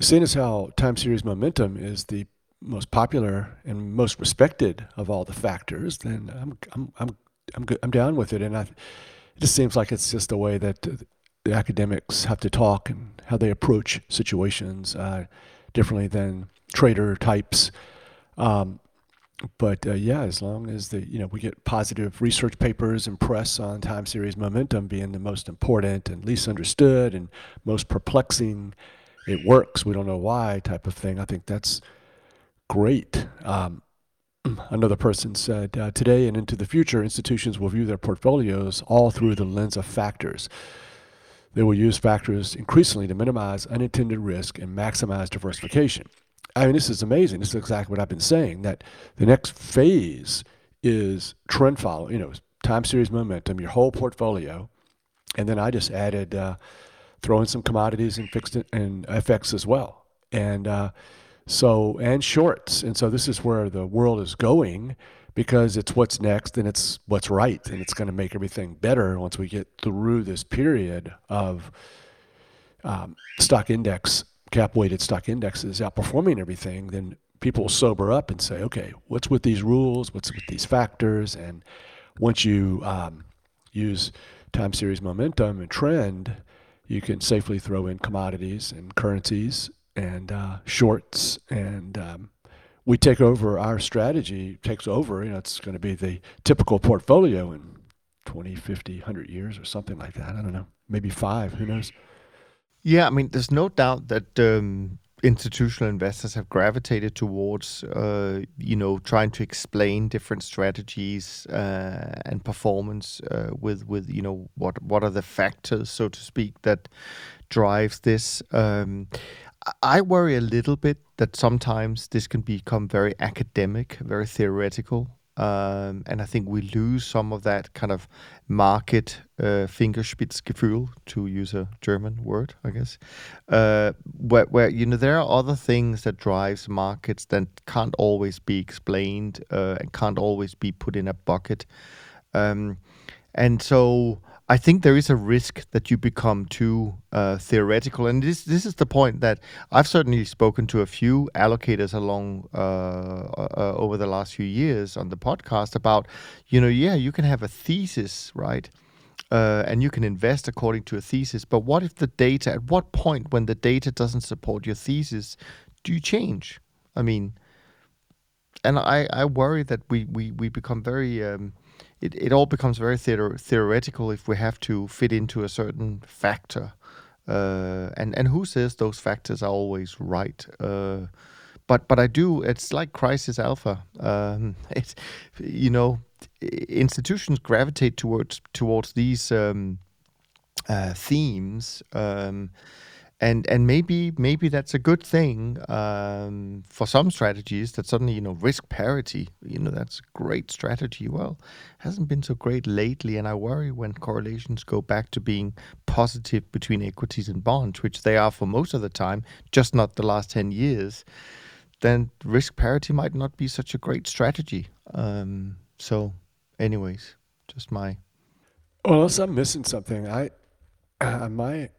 seeing as how time series momentum is the most popular and most respected of all the factors, then I'm I'm I'm I'm, good, I'm down with it, and I, it just seems like it's just the way that the academics have to talk and how they approach situations uh, differently than trader types. Um, but uh, yeah, as long as the you know we get positive research papers and press on time series momentum being the most important and least understood and most perplexing, it works. We don't know why type of thing. I think that's great. Um, another person said uh, today and into the future, institutions will view their portfolios all through the lens of factors. They will use factors increasingly to minimize unintended risk and maximize diversification. I mean, this is amazing. This is exactly what I've been saying that the next phase is trend follow, you know, time series momentum, your whole portfolio. And then I just added, uh, throw in some commodities and fixed and FX as well. And uh, so, and shorts. And so this is where the world is going because it's what's next and it's what's right and it's going to make everything better once we get through this period of um, stock index cap weighted stock indexes outperforming everything then people will sober up and say okay what's with these rules what's with these factors and once you um, use time series momentum and trend you can safely throw in commodities and currencies and uh, shorts and um, we take over our strategy takes over you know it's going to be the typical portfolio in 20 50 100 years or something like that. I don't know. Maybe five. Who knows? Yeah i mean there's no doubt that um, institutional investors have gravitated towards uh, you know trying to explain different strategies uh, and performance uh, with with you know what what are the factors so to speak that drives this. Um, I worry a little bit that sometimes this can become very academic, very theoretical. Um, and I think we lose some of that kind of market uh, Fingerspitzgefühl, to use a German word, I guess, uh, where, where you know there are other things that drives markets that can't always be explained uh, and can't always be put in a bucket. Um, and so I think there is a risk that you become too uh, theoretical, and this this is the point that I've certainly spoken to a few allocators along uh, uh, over the last few years on the podcast about, you know, yeah, you can have a thesis, right, uh, and you can invest according to a thesis, but what if the data? At what point, when the data doesn't support your thesis, do you change? I mean, and I I worry that we we we become very um, it, it all becomes very theor- theoretical if we have to fit into a certain factor. Uh, and and who says those factors are always right? Uh, but but I do. It's like crisis alpha. Um, *laughs* you know institutions gravitate towards towards these um, uh, themes. Um, and and maybe maybe that's a good thing um, for some strategies that suddenly you know risk parity you know that's a great strategy. Well hasn't been so great lately and i worry when correlations go back to being positive between equities and bonds which they are for most of the time just not the last 10 years then risk parity might not be such a great strategy. Um, so anyways just my well unless i'm missing something i uh, my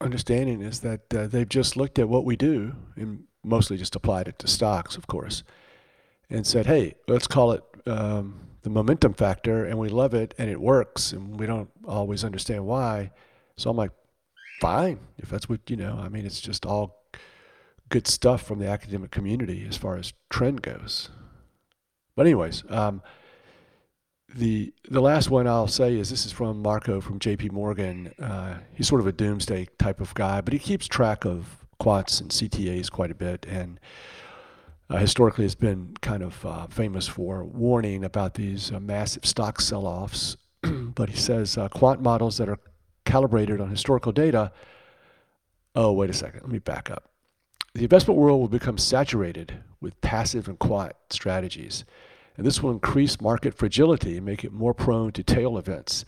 understanding is that uh, they've just looked at what we do and mostly just applied it to stocks, of course, and said, hey, let's call it um, the momentum factor, and we love it, and it works, and we don't always understand why. So I'm like, fine, if that's what, you know, I mean, it's just all good stuff from the academic community as far as trend goes. But, anyways, um, the the last one I'll say is this is from Marko from J.P. Morgan. Uh, he's sort of a doomsday type of guy, but he keeps track of quants and CTAs quite a bit, and uh, historically has been kind of uh, famous for warning about these uh, massive stock sell-offs. *clears throat* but he says uh, quant models that are calibrated on historical data. Oh, wait a second. Let me back up. The investment world will become saturated with passive and quant strategies and this will increase market fragility and make it more prone to tail events.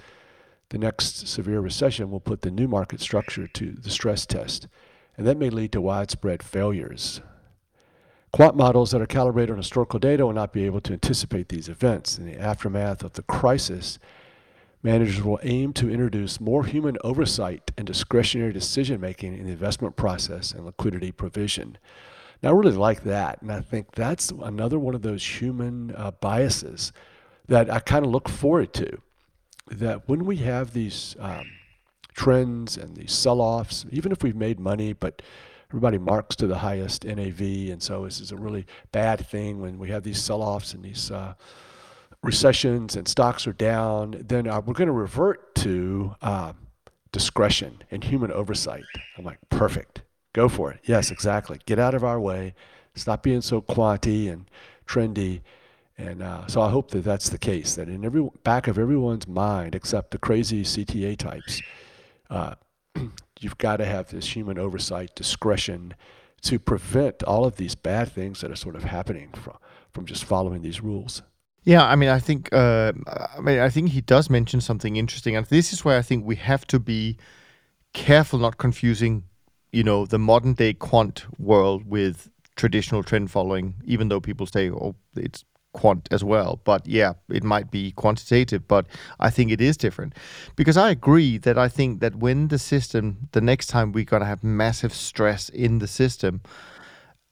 The next severe recession will put the new market structure to the stress test, and that may lead to widespread failures. Quant models that are calibrated on historical data will not be able to anticipate these events. In the aftermath of the crisis, managers will aim to introduce more human oversight and discretionary decision making in the investment process and liquidity provision. I really like that. And I think that's another one of those human uh, biases that I kind of look forward to. That when we have these um, trends and these sell offs, even if we've made money, but everybody marks to the highest NAV, and so this is a really bad thing when we have these sell offs and these uh, recessions and stocks are down, then uh, we're going to revert to um, discretion and human oversight. I'm like, perfect. Go for it. Yes, exactly. Get out of our way. Stop being so quanty and trendy. And uh, so I hope that that's the case. That in every back of everyone's mind, except the crazy CTA types, uh, *clears throat* you've got to have this human oversight, discretion, to prevent all of these bad things that are sort of happening from from just following these rules. Yeah, I mean, I think, uh, I mean, I think he does mention something interesting, and this is where I think we have to be careful not confusing you know the modern day quant world with traditional trend following even though people say oh it's quant as well but yeah it might be quantitative but i think it is different. Because i agree that i think that when the system the next time we're going to have massive stress in the system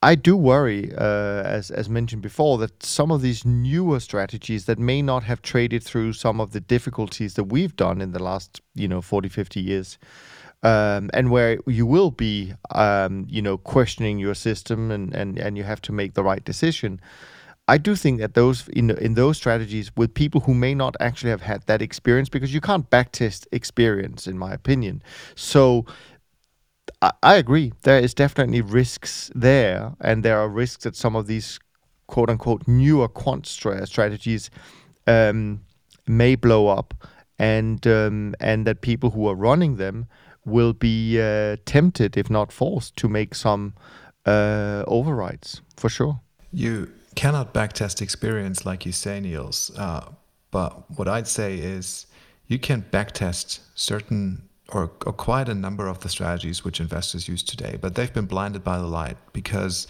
I do worry, uh, as as mentioned before, that some of these newer strategies that may not have traded through some of the difficulties that we've done in the last, you know, 40, 50 years, um, and where you will be, um, you know, questioning your system and, and, and you have to make the right decision. I do think that those in in those strategies with people who may not actually have had that experience because you can't backtest experience in my opinion. So I, agree there is definitely risks there and there are risks that some of these quote unquote newer quant stra- strategies um, may blow up and um, and that people who are running them will be uh, tempted, if not forced, to make some uh, overrides for sure. You cannot backtest experience, like you say, Niels. Uh, but what I'd say is you can backtest certain or, or quite a number of the strategies which investors use today, but they've been blinded by the light because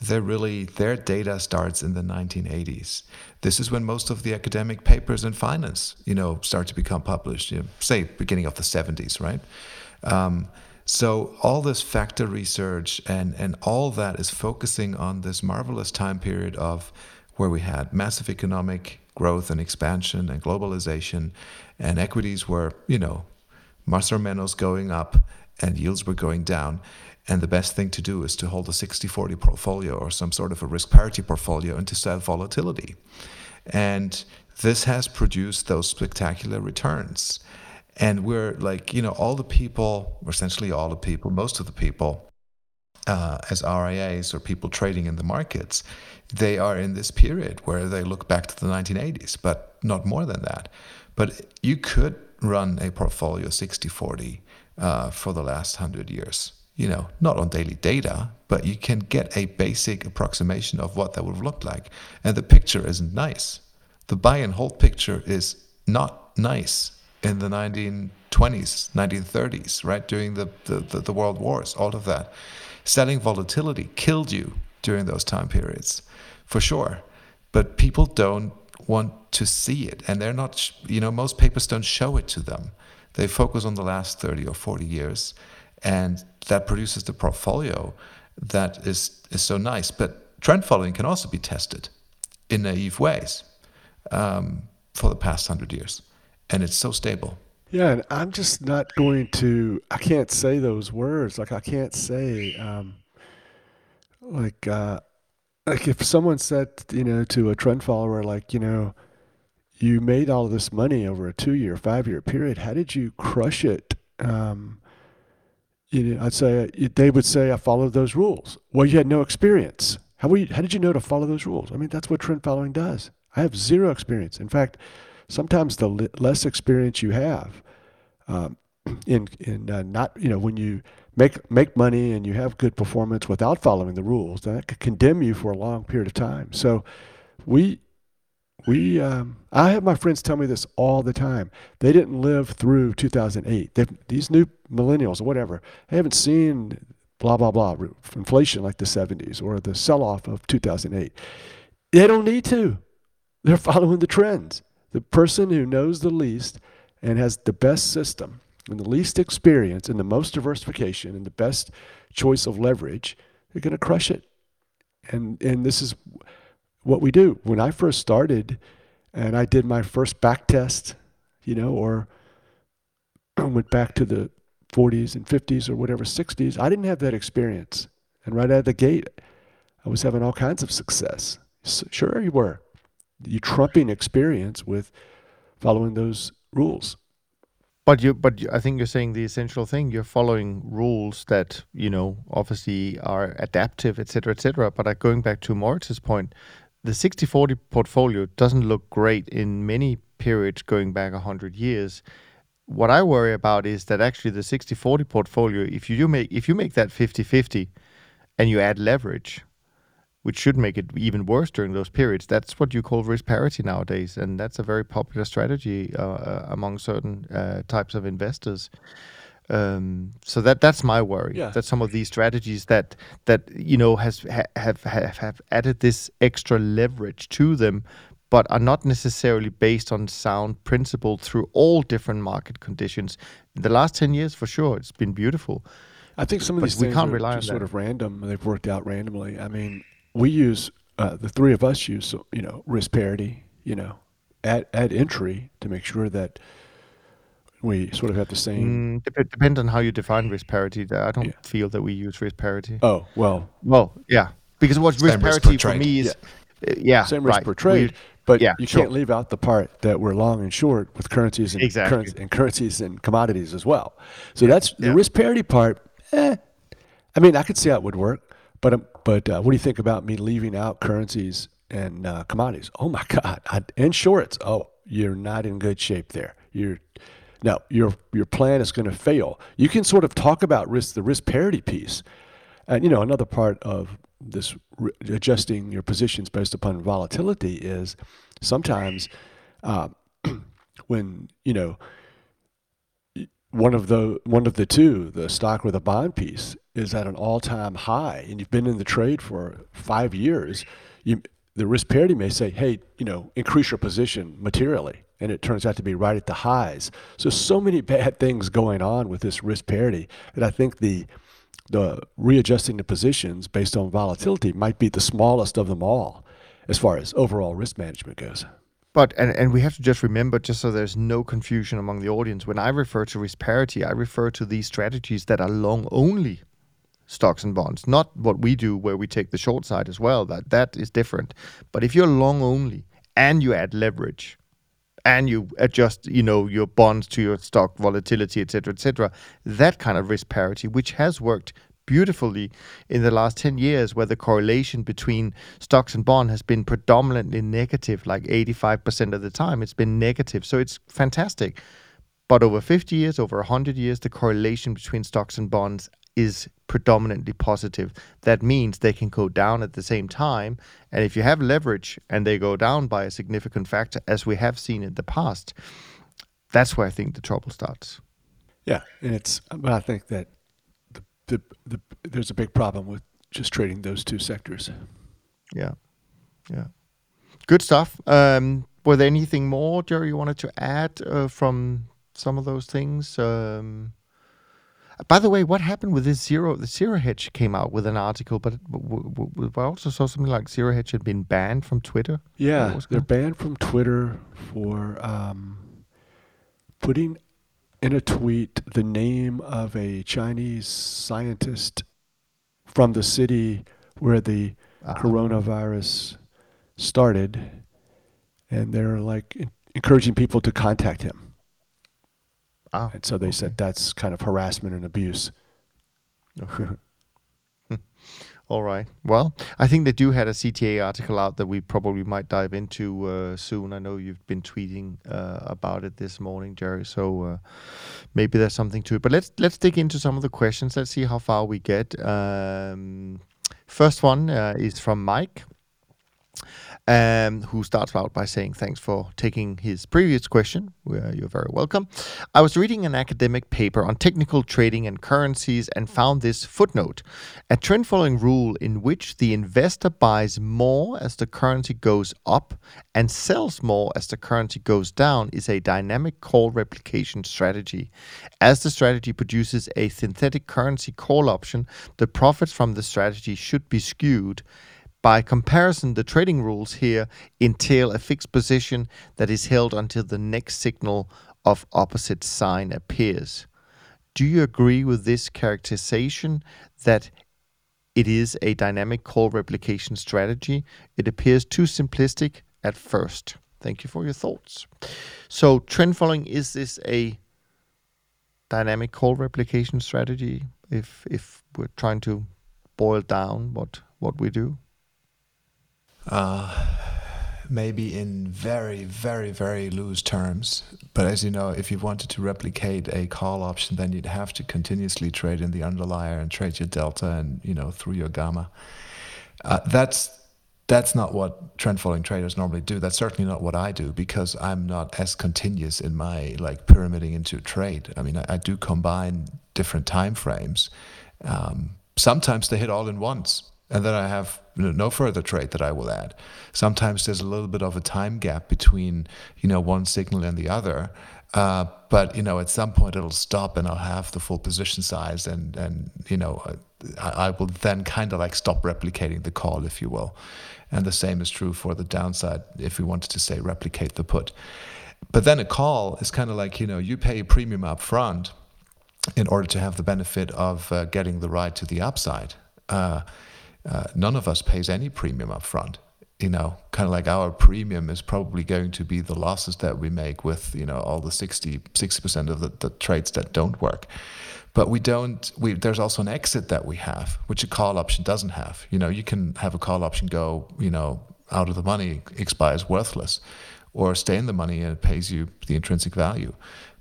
they're really their data starts in the 1980s. This is when most of the academic papers in finance, you know, start to become published. You know, say beginning of the 70s, right? Um, so all this factor research and and all that is focusing on this marvelous time period of where we had massive economic growth and expansion and globalization, and equities were you know or menos going up and yields were going down. And the best thing to do is to hold a 60 40 portfolio or some sort of a risk parity portfolio and to sell volatility. And this has produced those spectacular returns. And we're like, you know, all the people, essentially all the people, most of the people, uh, as RIAs or people trading in the markets, they are in this period where they look back to the 1980s, but not more than that. But you could run a portfolio 60 40 uh, for the last 100 years. you know, not on daily data, but you can get a basic approximation of what that would have looked like. And the picture isn't nice. The buy and hold picture is not nice in the 1920s, 1930s, right? During the, the, the, the world wars, all of that. Selling volatility killed you during those time periods, for sure. But people don't want to see it. And they're not, you know, most papers don't show it to them. They focus on the last 30 or 40 years. And that produces the portfolio that is, is so nice. But trend following can also be tested in naive ways um, for the past 100 years. And it's so stable. Yeah, and I'm just not going to. I can't say those words. Like I can't say, um, like, uh, like if someone said, you know, to a trend follower, like, you know, you made all this money over a two-year, five-year period. How did you crush it? Um, you know, I'd say they would say I followed those rules. Well, you had no experience. How were you, How did you know to follow those rules? I mean, that's what trend following does. I have zero experience. In fact, sometimes the less experience you have um, in in uh, not you know when you make make money and you have good performance without following the rules, that could condemn you for a long period of time. So we we um, I have my friends tell me this all the time. They didn't live through 2008. They've, these new millennials or whatever, they haven't seen blah blah blah inflation like the 70s or the sell-off of 2008. They don't need to. They're following the trends. The person who knows the least and has the best system and the least experience and the most diversification and the best choice of leverage, they're going to crush it. And and this is what we do. When I first started and I did my first back test, you know, or *clears throat* went back to the 40s and 50s or whatever 60s, I didn't have that experience. And right out of the gate, I was having all kinds of success. Sure, you were you trumping experience with following those rules. But you, but I think you're saying the essential thing. You're following rules that you know obviously are adaptive, etc., etc. But uh, going back to Moritz's point, the 60-40 portfolio doesn't look great in many periods going back 100 years. What I worry about is that actually the 60-40 portfolio, if you make if you make that 50-50 and you add leverage, which should make it even worse during those periods. That's what you call risk parity nowadays, and that's a very popular strategy uh, uh, among certain uh, types of investors. Um, so that that's my worry. Yeah. That some of these strategies that that you know has ha, have, have have added this extra leverage to them, but are not necessarily based on sound principle through all different market conditions. In the last ten years, for sure, it's been beautiful. I think some of but these we can't are rely just on sort of random. They've worked out randomly. I mean, we use uh, the three of us use you know risk parity you know at at entry to make sure that we sort of have the same. Mm, dep- depends on how you define risk parity. I don't Yeah. feel that we use risk parity. Oh well, Well, yeah, because what risk Same risk parity for me is, uh, yeah, same risk right. per trade, We- but yeah, you sure. can't leave out the part that we're long and short with currencies and Exactly. currency, and currencies and commodities as well. So that's the yeah. risk parity part. Eh, I mean, I could see how it would work, but but uh, what do you think about me leaving out currencies and uh, commodities? Oh my *laughs* God, I, and shorts. Oh, you're not in good shape there. You're no, your your plan is going to fail. You can sort of talk about risk, the risk parity piece, and you know another part of this re- adjusting your positions based upon volatility is sometimes uh, *clears throat* when you know one of the one of the two, the stock or the bond piece, is at an all-time high, and you've been in the trade for five years, you the risk parity may say, hey, you know, increase your position materially, and it turns out to be right at the highs. So so many *laughs* bad things going on with this risk parity that I think the the readjusting the positions based on volatility might be the smallest of them all as far as overall risk management goes. But and, and we have to just remember, just so there's no confusion among the audience, when I refer to risk parity, I refer to these strategies that are long only stocks and bonds, not what we do where we take the short side as well. That that is different. But if you're long only and you add leverage and you adjust, you know, your bonds to your stock volatility, et cetera, et cetera, that kind of risk parity, which has worked beautifully in the last 10 years where the correlation between stocks and bond has been predominantly negative like 85% of the time it's been negative so it's fantastic but over 50 years over 100 years the correlation between stocks and bonds is predominantly positive. That means they can go down at the same time. And if you have leverage and they go down by a significant factor, as we have seen in the past, that's where I think the trouble starts. Yeah, and it's. But I think that the, the, the there's a big problem with just trading those two sectors. Yeah, yeah, good stuff. Um, were there anything more, Jerry, you wanted to add uh, from some of those things? Um, by the way, what happened with this zero? The zero hedge came out with an article, but I also saw something like zero hedge had been banned from Twitter. Yeah, they're banned from Twitter for um, putting in a tweet the name of a Chinese scientist from the city where the uh-huh. coronavirus started, and they're like encouraging people to contact him. Oh, and so they okay. said that's kind of harassment and abuse. *laughs* All right. Well, I think they do had a CTA article out that we probably might dive into uh, soon. I know you've been tweeting uh, about it this morning, Jerry. So uh, maybe there's something to it. But let's let's dig into some of the questions. Let's see how far we get. Um, first one uh, is from Mike um, who starts out by saying thanks for taking his previous question. You're very welcome. I was reading an academic paper on technical trading and currencies and found this footnote a trend following rule in which the investor buys more as the currency goes up and sells more as the currency goes down is a dynamic call replication strategy. As the strategy produces a synthetic currency call option, the profits from the strategy should be skewed by comparison, the trading rules here entail a fixed position that is held until the next signal of opposite sign appears. Do you agree with this characterization that it is a dynamic call replication strategy? It appears too simplistic at first. Thank you for your thoughts. So, trend following is this a dynamic call replication strategy? If if we're trying to boil down what what we do. Uh, maybe in very, very, very loose terms. But as you know, if you wanted to replicate a call option, then you'd have to continuously trade in the underlier and trade your delta and you know through your gamma. Uh, that's that's not what trend following traders normally do. That's certainly not what I do because I'm not as continuous in my like pyramiding into trade. I mean, I, I do combine different time frames. Um, sometimes they hit all in once and then I have no further trade that I will add. Sometimes there's a little bit of a time gap between you know one signal and the other, uh, but you know at some point it'll stop and I'll have the full position size, and and you know I, I will then kind of like stop replicating the call, if you will, and the same is true for the downside if we wanted to say replicate the put. But then a call is kind of like you know you pay a premium up front in order to have the benefit of uh, getting the ride to the upside. Uh, uh, none of us pays any premium up front. You know kind of like our premium is probably going to be the losses that we make with you know all the 60 60% of the, the trades that don't work. But we don't we there's also an exit that we have which a call option doesn't have. You know you can have a call option go you know out of the money expires worthless or stay in the money and it pays you the intrinsic value.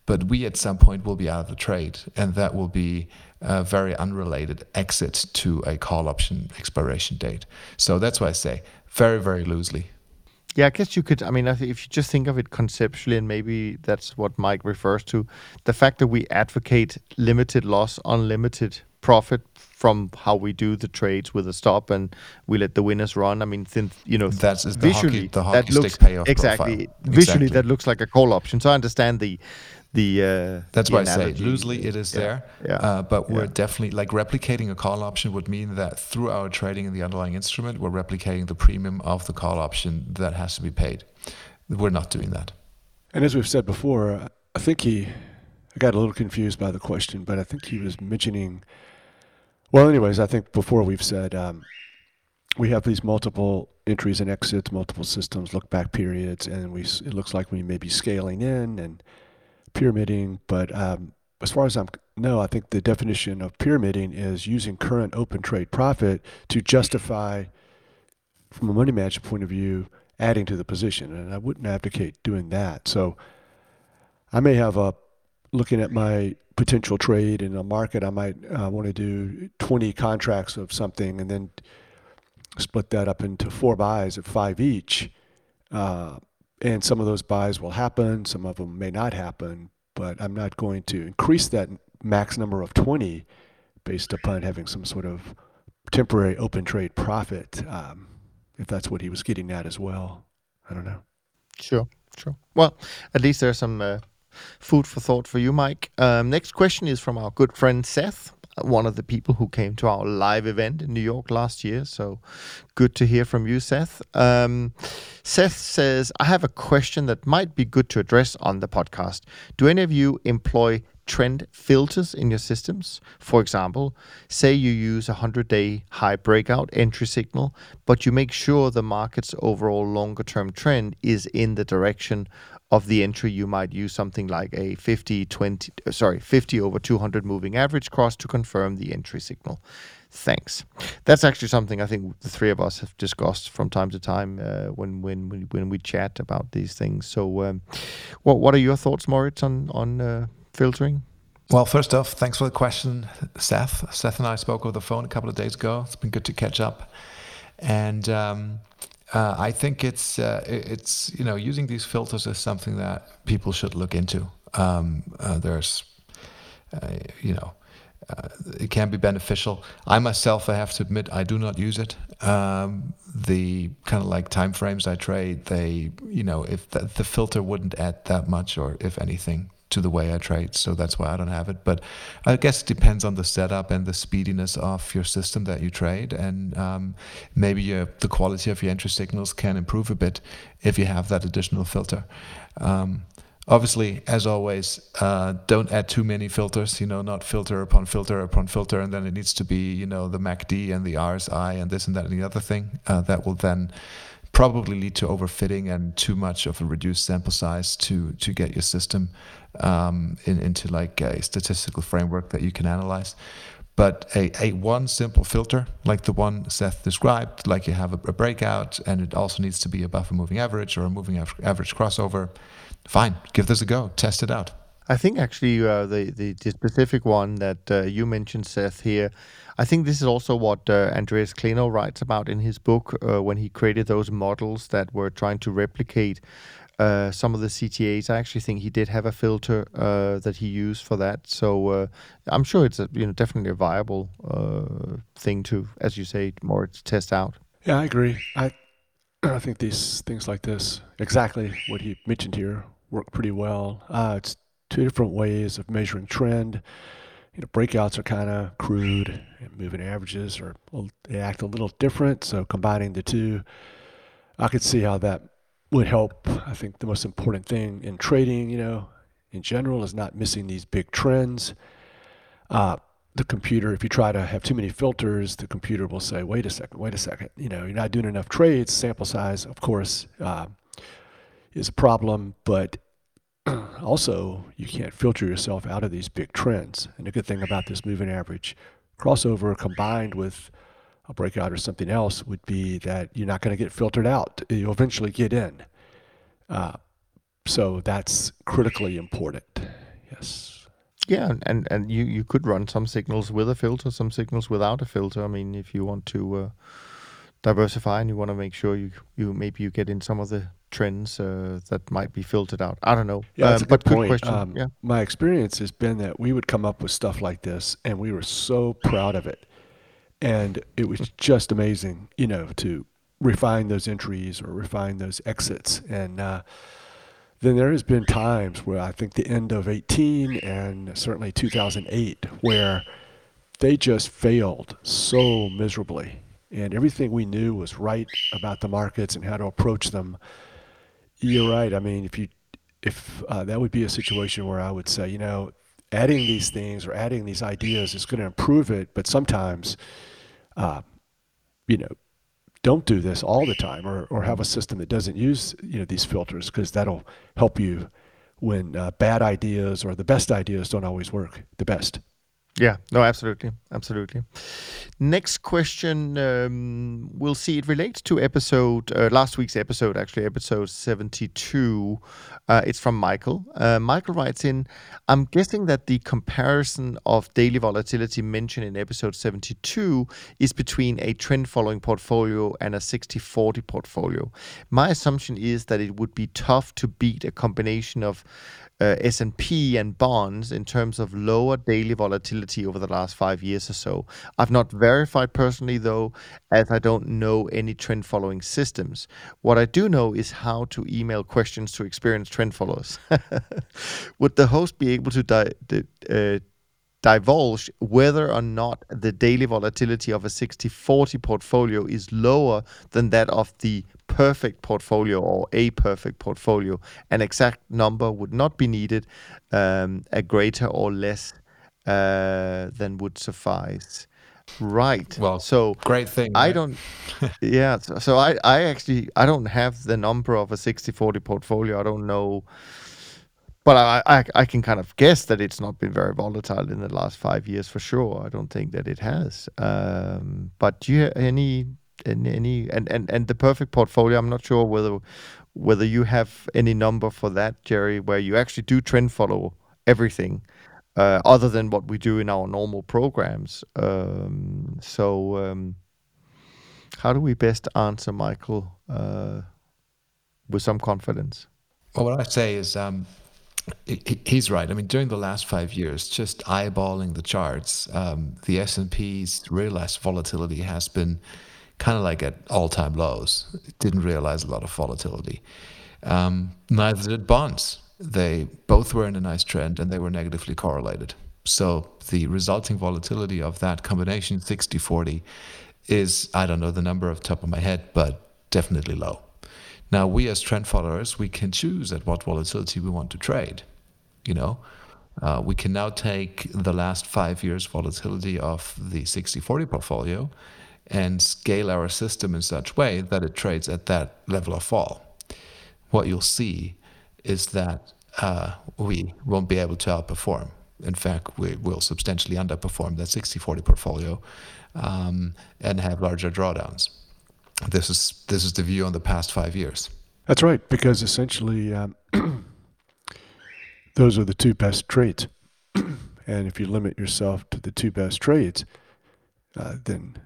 But we at some point will be out of the trade and that will be a very unrelated exit to a call option expiration date. So that's why I say very, very loosely. Yeah, I guess you could. I mean, if you just think of it conceptually, and maybe that's what Mike refers to, the fact that we advocate limited loss, unlimited profit from how we do the trades with a stop and we let the winners run. I mean, since you know, that's visually the hockey, the hockey that looks exactly profile. visually exactly. that looks like a call option. So I understand the the uh, that's the why analogy. I say loosely it is yeah. there yeah. Uh, but we're yeah. definitely like replicating a call option would mean that through our trading in the underlying instrument we're replicating the premium of the call option that has to be paid we're not doing that and as we've said before I think he I got a little confused by the question but I think he was mentioning well anyways I think before we've said um, we have these multiple entries and exits multiple systems look back periods and we it looks like we may be scaling in and pyramiding, but um, as far as I'm no, I think the definition of pyramiding is using current open trade profit to justify, from a money management point of view, adding to the position, and I wouldn't advocate doing that. So I may have a looking at my potential trade in a market, I might uh, want to do 20 contracts of something and then split that up into four buys of five each. Uh, and some of those buys will happen, some of them may not happen, but I'm not going to increase that max number of 20 based upon having some sort of temporary open trade profit, um, if that's what he was getting at as well. I don't know. Sure, sure. Well, at least there's some uh, food for thought for you, Mike. Um, next question is from our good friend Seth, one of the people who came to our live event in New York last year. So good to hear from you, Seth. Um, Seth says, I have a question that might be good to address on the podcast. Do any of you employ trend filters in your systems. For example, say you use a 100 day high breakout entry signal, but you make sure the market's overall longer term trend is in the direction of the entry, you might use something like a 50 20 uh, sorry 50 over 200 moving average cross to confirm the entry signal. Thanks. That's actually something I think the three of us have discussed from time to time uh, when when we, when we chat about these things. So, um, what what are your thoughts, Moritz, on on uh, filtering? Well, first off, thanks for the question, Seth. Seth and I spoke over the phone a couple of days ago. It's been good to catch up, and. Um, uh, I think it's uh, it's you know using these filters is something that people should look into. Um, uh, there's uh, you know uh, it can be beneficial. I myself, I have to admit, I do not use it. Um, the kind of like time frames I trade, they you know if the, the filter wouldn't add that much or if anything to the way I trade. So that's why I don't have it. But I guess it depends on the setup and the speediness of your system that you trade. And um, maybe your, the quality of your entry signals can improve a bit if you have that additional filter. Um, obviously, as always, uh, don't add too many filters, you know, not filter upon filter upon filter. And then it needs to be, you know, the MACD and the RSI and this and that and the other thing. Uh, that will then probably lead to overfitting and too much of a reduced sample size to to get your system um, in, into like a statistical framework that you can analyze. But a, a one simple filter, like the one Seth described, like you have a, a breakout and it also needs to be above a moving average or a moving average crossover, fine, give this a go, test it out. I think actually uh, the, the, the specific one that uh, you mentioned, Seth, here, I think this is also what uh, Andreas Clenow writes about in his book uh, when he created those models that were trying to replicate uh, some of the CTAs. I actually think he did have a filter uh, that he used for that. So uh, I'm sure it's a, you know definitely a viable uh, thing to, as you say, more to test out. Yeah, I agree. I I think these things like this, exactly what he mentioned here, work pretty well. It's two different ways of measuring trend. You know, breakouts are kind of crude, and moving averages are they act a little different. So combining the two, I could see how that would help. I think the most important thing in trading, you know, in general, is not missing these big trends. Uh, the computer, if you try to have too many filters, the computer will say, wait a second, wait a second. You know, you're not doing enough trades. Sample size, of course, uh, is a problem, but *clears throat* also you can't filter yourself out of these big trends. And the good thing about this moving average crossover combined with a breakout or something else would be that you're not going to get filtered out. You'll eventually get in. Uh, so that's critically important. Yes. Yeah, and, and you, you could run some signals with a filter, some signals without a filter. I mean, if you want to uh, diversify and you want to make sure you, you maybe you get in some of the trends uh, that might be filtered out. I don't know. Yeah, that's um, a good. Good um, yeah. My experience has been that we would come up with stuff like this, and we were so proud of it and it was just amazing, you know, to refine those entries or refine those exits. And uh, then there has been times where I think the end of 18 and certainly 2008 where they just failed so miserably. And everything we knew was right about the markets and how to approach them. You're right. I mean, if you if uh, that would be a situation where I would say, you know, adding these things or adding these ideas is going to improve it, but sometimes uh, you know, don't do this all the time or, or have a system that doesn't use, you know, these filters because that'll help you when uh, bad ideas or the best ideas don't always work the best. Yeah, no, absolutely, absolutely. Next question, um, we'll see. It relates to episode uh, last week's episode, actually, episode seventy-two. Uh, it's from Michael. Uh, Michael writes in, "I'm guessing that the comparison of daily volatility mentioned in episode seventy-two is between a trend-following portfolio and a 60-40 portfolio. My assumption is that it would be tough to beat a combination of uh, S&P and bonds in terms of lower daily volatility over the last five years or so. I've not verified personally, though, as I don't know any trend following systems. What I do know is how to email questions to experienced trend followers. *laughs* Would the host be able to di- di- uh, divulge whether or not the daily volatility of a 60 40 portfolio is lower than that of the perfect portfolio or a perfect portfolio. An exact number would not be needed, um, a greater or less uh, than would suffice. Right. Well, so great thing. I right? don't. *laughs* yeah. So, so I, I actually, I don't have the number of a 60-40 portfolio. I don't know but I, I, I can kind of guess that it's not been very volatile in the last five years for sure. I don't think that it has. Um, but do you have any any, any and, and and the perfect portfolio? I'm not sure whether whether you have any number for that, Jerry, where you actually do trend follow everything. Uh, other than what we do in our normal programs. Um, so, um, how do we best answer Michael uh, with some confidence? Well, what I say is um, he's right. I mean, during the last five years, just eyeballing the charts, um, the S and P's realized volatility has been kind of like at all-time lows. Didn't realize a lot of volatility. Um, neither did bonds. They both were in a nice trend, and they were negatively correlated. So the resulting volatility of that combination, 60-40, is I don't know the number off the top of my head, but definitely low. Now, we as trend followers, we can choose at what volatility we want to trade. You know, uh, we can now take the last five years' volatility of the 60-40 portfolio and scale our system in such way that it trades at that level of fall. What you'll see is that uh, we won't be able to outperform. In fact, we will substantially underperform that 60-40 portfolio um, and have larger drawdowns. This is this is the view on the past five years. That's right, because essentially um, *clears throat* those are the two best trades, *clears throat* and if you limit yourself to the two best trades, uh, then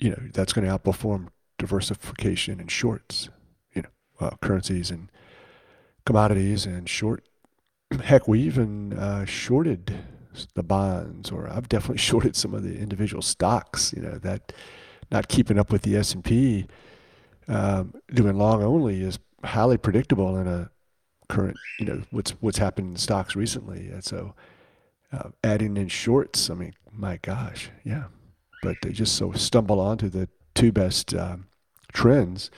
you know that's going to outperform diversification and shorts. You know, uh, currencies and commodities and short. *clears throat* Heck, we even uh, shorted the bonds, or I've definitely *laughs* shorted some of the individual stocks. You know that not keeping up with the S and P, um, doing long only is highly predictable in a current, you know, what's what's happened in stocks recently. And so, uh, adding in shorts, I mean, my gosh, yeah. But they just so stumble onto the two best um, trends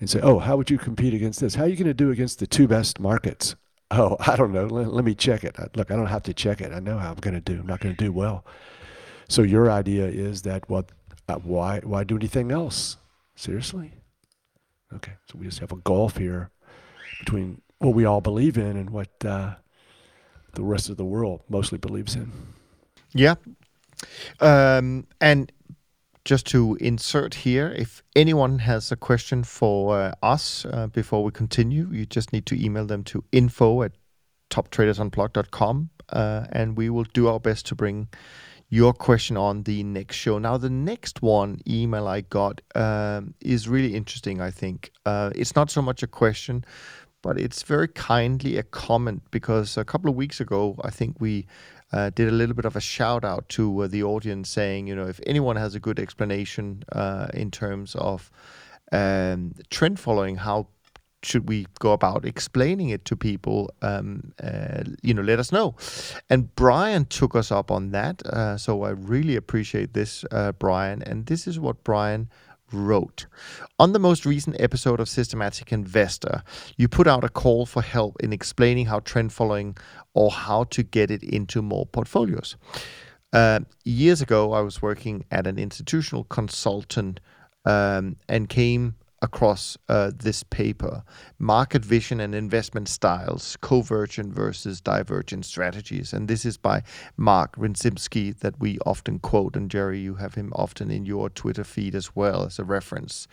and say, oh, how would you compete against this? How are you going to do against the two best markets? *laughs* Oh, I don't know. Let, let me check it. Look, I don't have to check it. I know how I'm going to do. I'm not going to do well. So your idea is that what uh, why why do anything else? Seriously? Okay, so we just have a gulf here between what we all believe in and what uh, the rest of the world mostly believes in. Yeah, um, and just to insert here, if anyone has a question for uh, us uh, before we continue, you just need to email them to info at toptradersunplugged.com uh, and we will do our best to bring your question on the next show. Now, the next one email I got um, is really interesting, I think. Uh, it's not so much a question, but it's very kindly a comment because a couple of weeks ago, I think we uh, did a little bit of a shout out to uh, the audience saying, you know, if anyone has a good explanation uh, in terms of um, trend following, how should we go about explaining it to people? Um, uh, you know, let us know. And Brian took us up on that. Uh, so I really appreciate this, uh, Brian. And this is what Brian wrote. On the most recent episode of Systematic Investor, you put out a call for help in explaining how trend following or how to get it into more portfolios. Uh, years ago, I was working at an institutional consultant um, and came across uh, this paper market vision and investment styles, convergent versus divergent strategies. And this is by Mark Rzepczynski that we often quote. And Jerry, you have him often in your Twitter feed as well as a reference.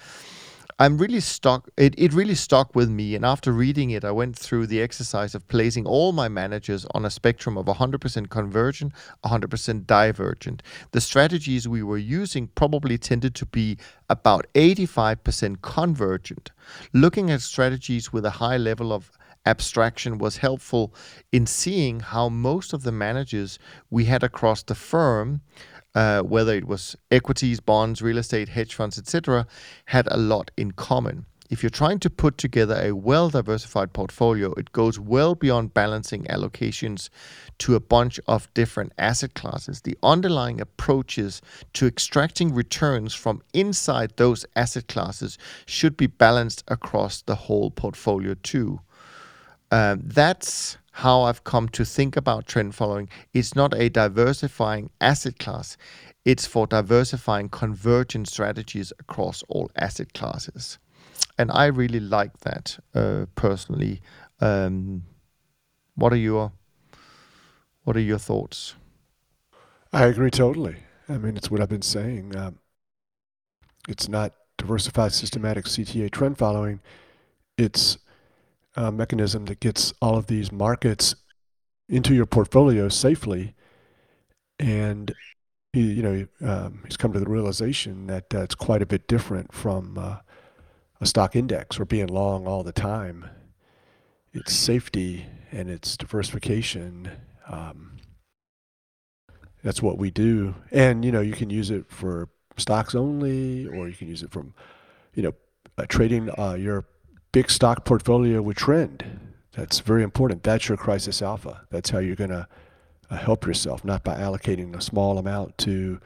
I'm really stuck. It, it really stuck with me. And after reading it, I went through the exercise of placing all my managers on a spectrum of 100% convergent, 100% divergent. The strategies we were using probably tended to be about 85% convergent. Looking at strategies with a high level of abstraction was helpful in seeing how most of the managers we had across the firm uh, whether it was equities, bonds, real estate, hedge funds, etc., had a lot in common. If you're trying to put together a well diversified portfolio, it goes well beyond balancing allocations to a bunch of different asset classes. The underlying approaches to extracting returns from inside those asset classes should be balanced across the whole portfolio, too. Um, that's how I've come to think about trend following. It's not a diversifying asset class, it's for diversifying convergent strategies across all asset classes. And I really like that uh, personally. Um, what are your what are your thoughts? I agree totally. I mean, it's what I've been saying. Um, it's not diversified systematic CTA trend following. It's uh, mechanism that gets all of these markets into your portfolio safely. And he, you know, um, he's come to the realization that uh, it's quite a bit different from uh, a stock index or being long all the time. It's safety and it's diversification. Um, that's what we do, and you know, you can use it for stocks only, or you can use it from, you know, uh, trading uh, your big stock portfolio with trend. That's very important. That's your crisis alpha. That's how you're going to uh, help yourself, not by allocating a small amount to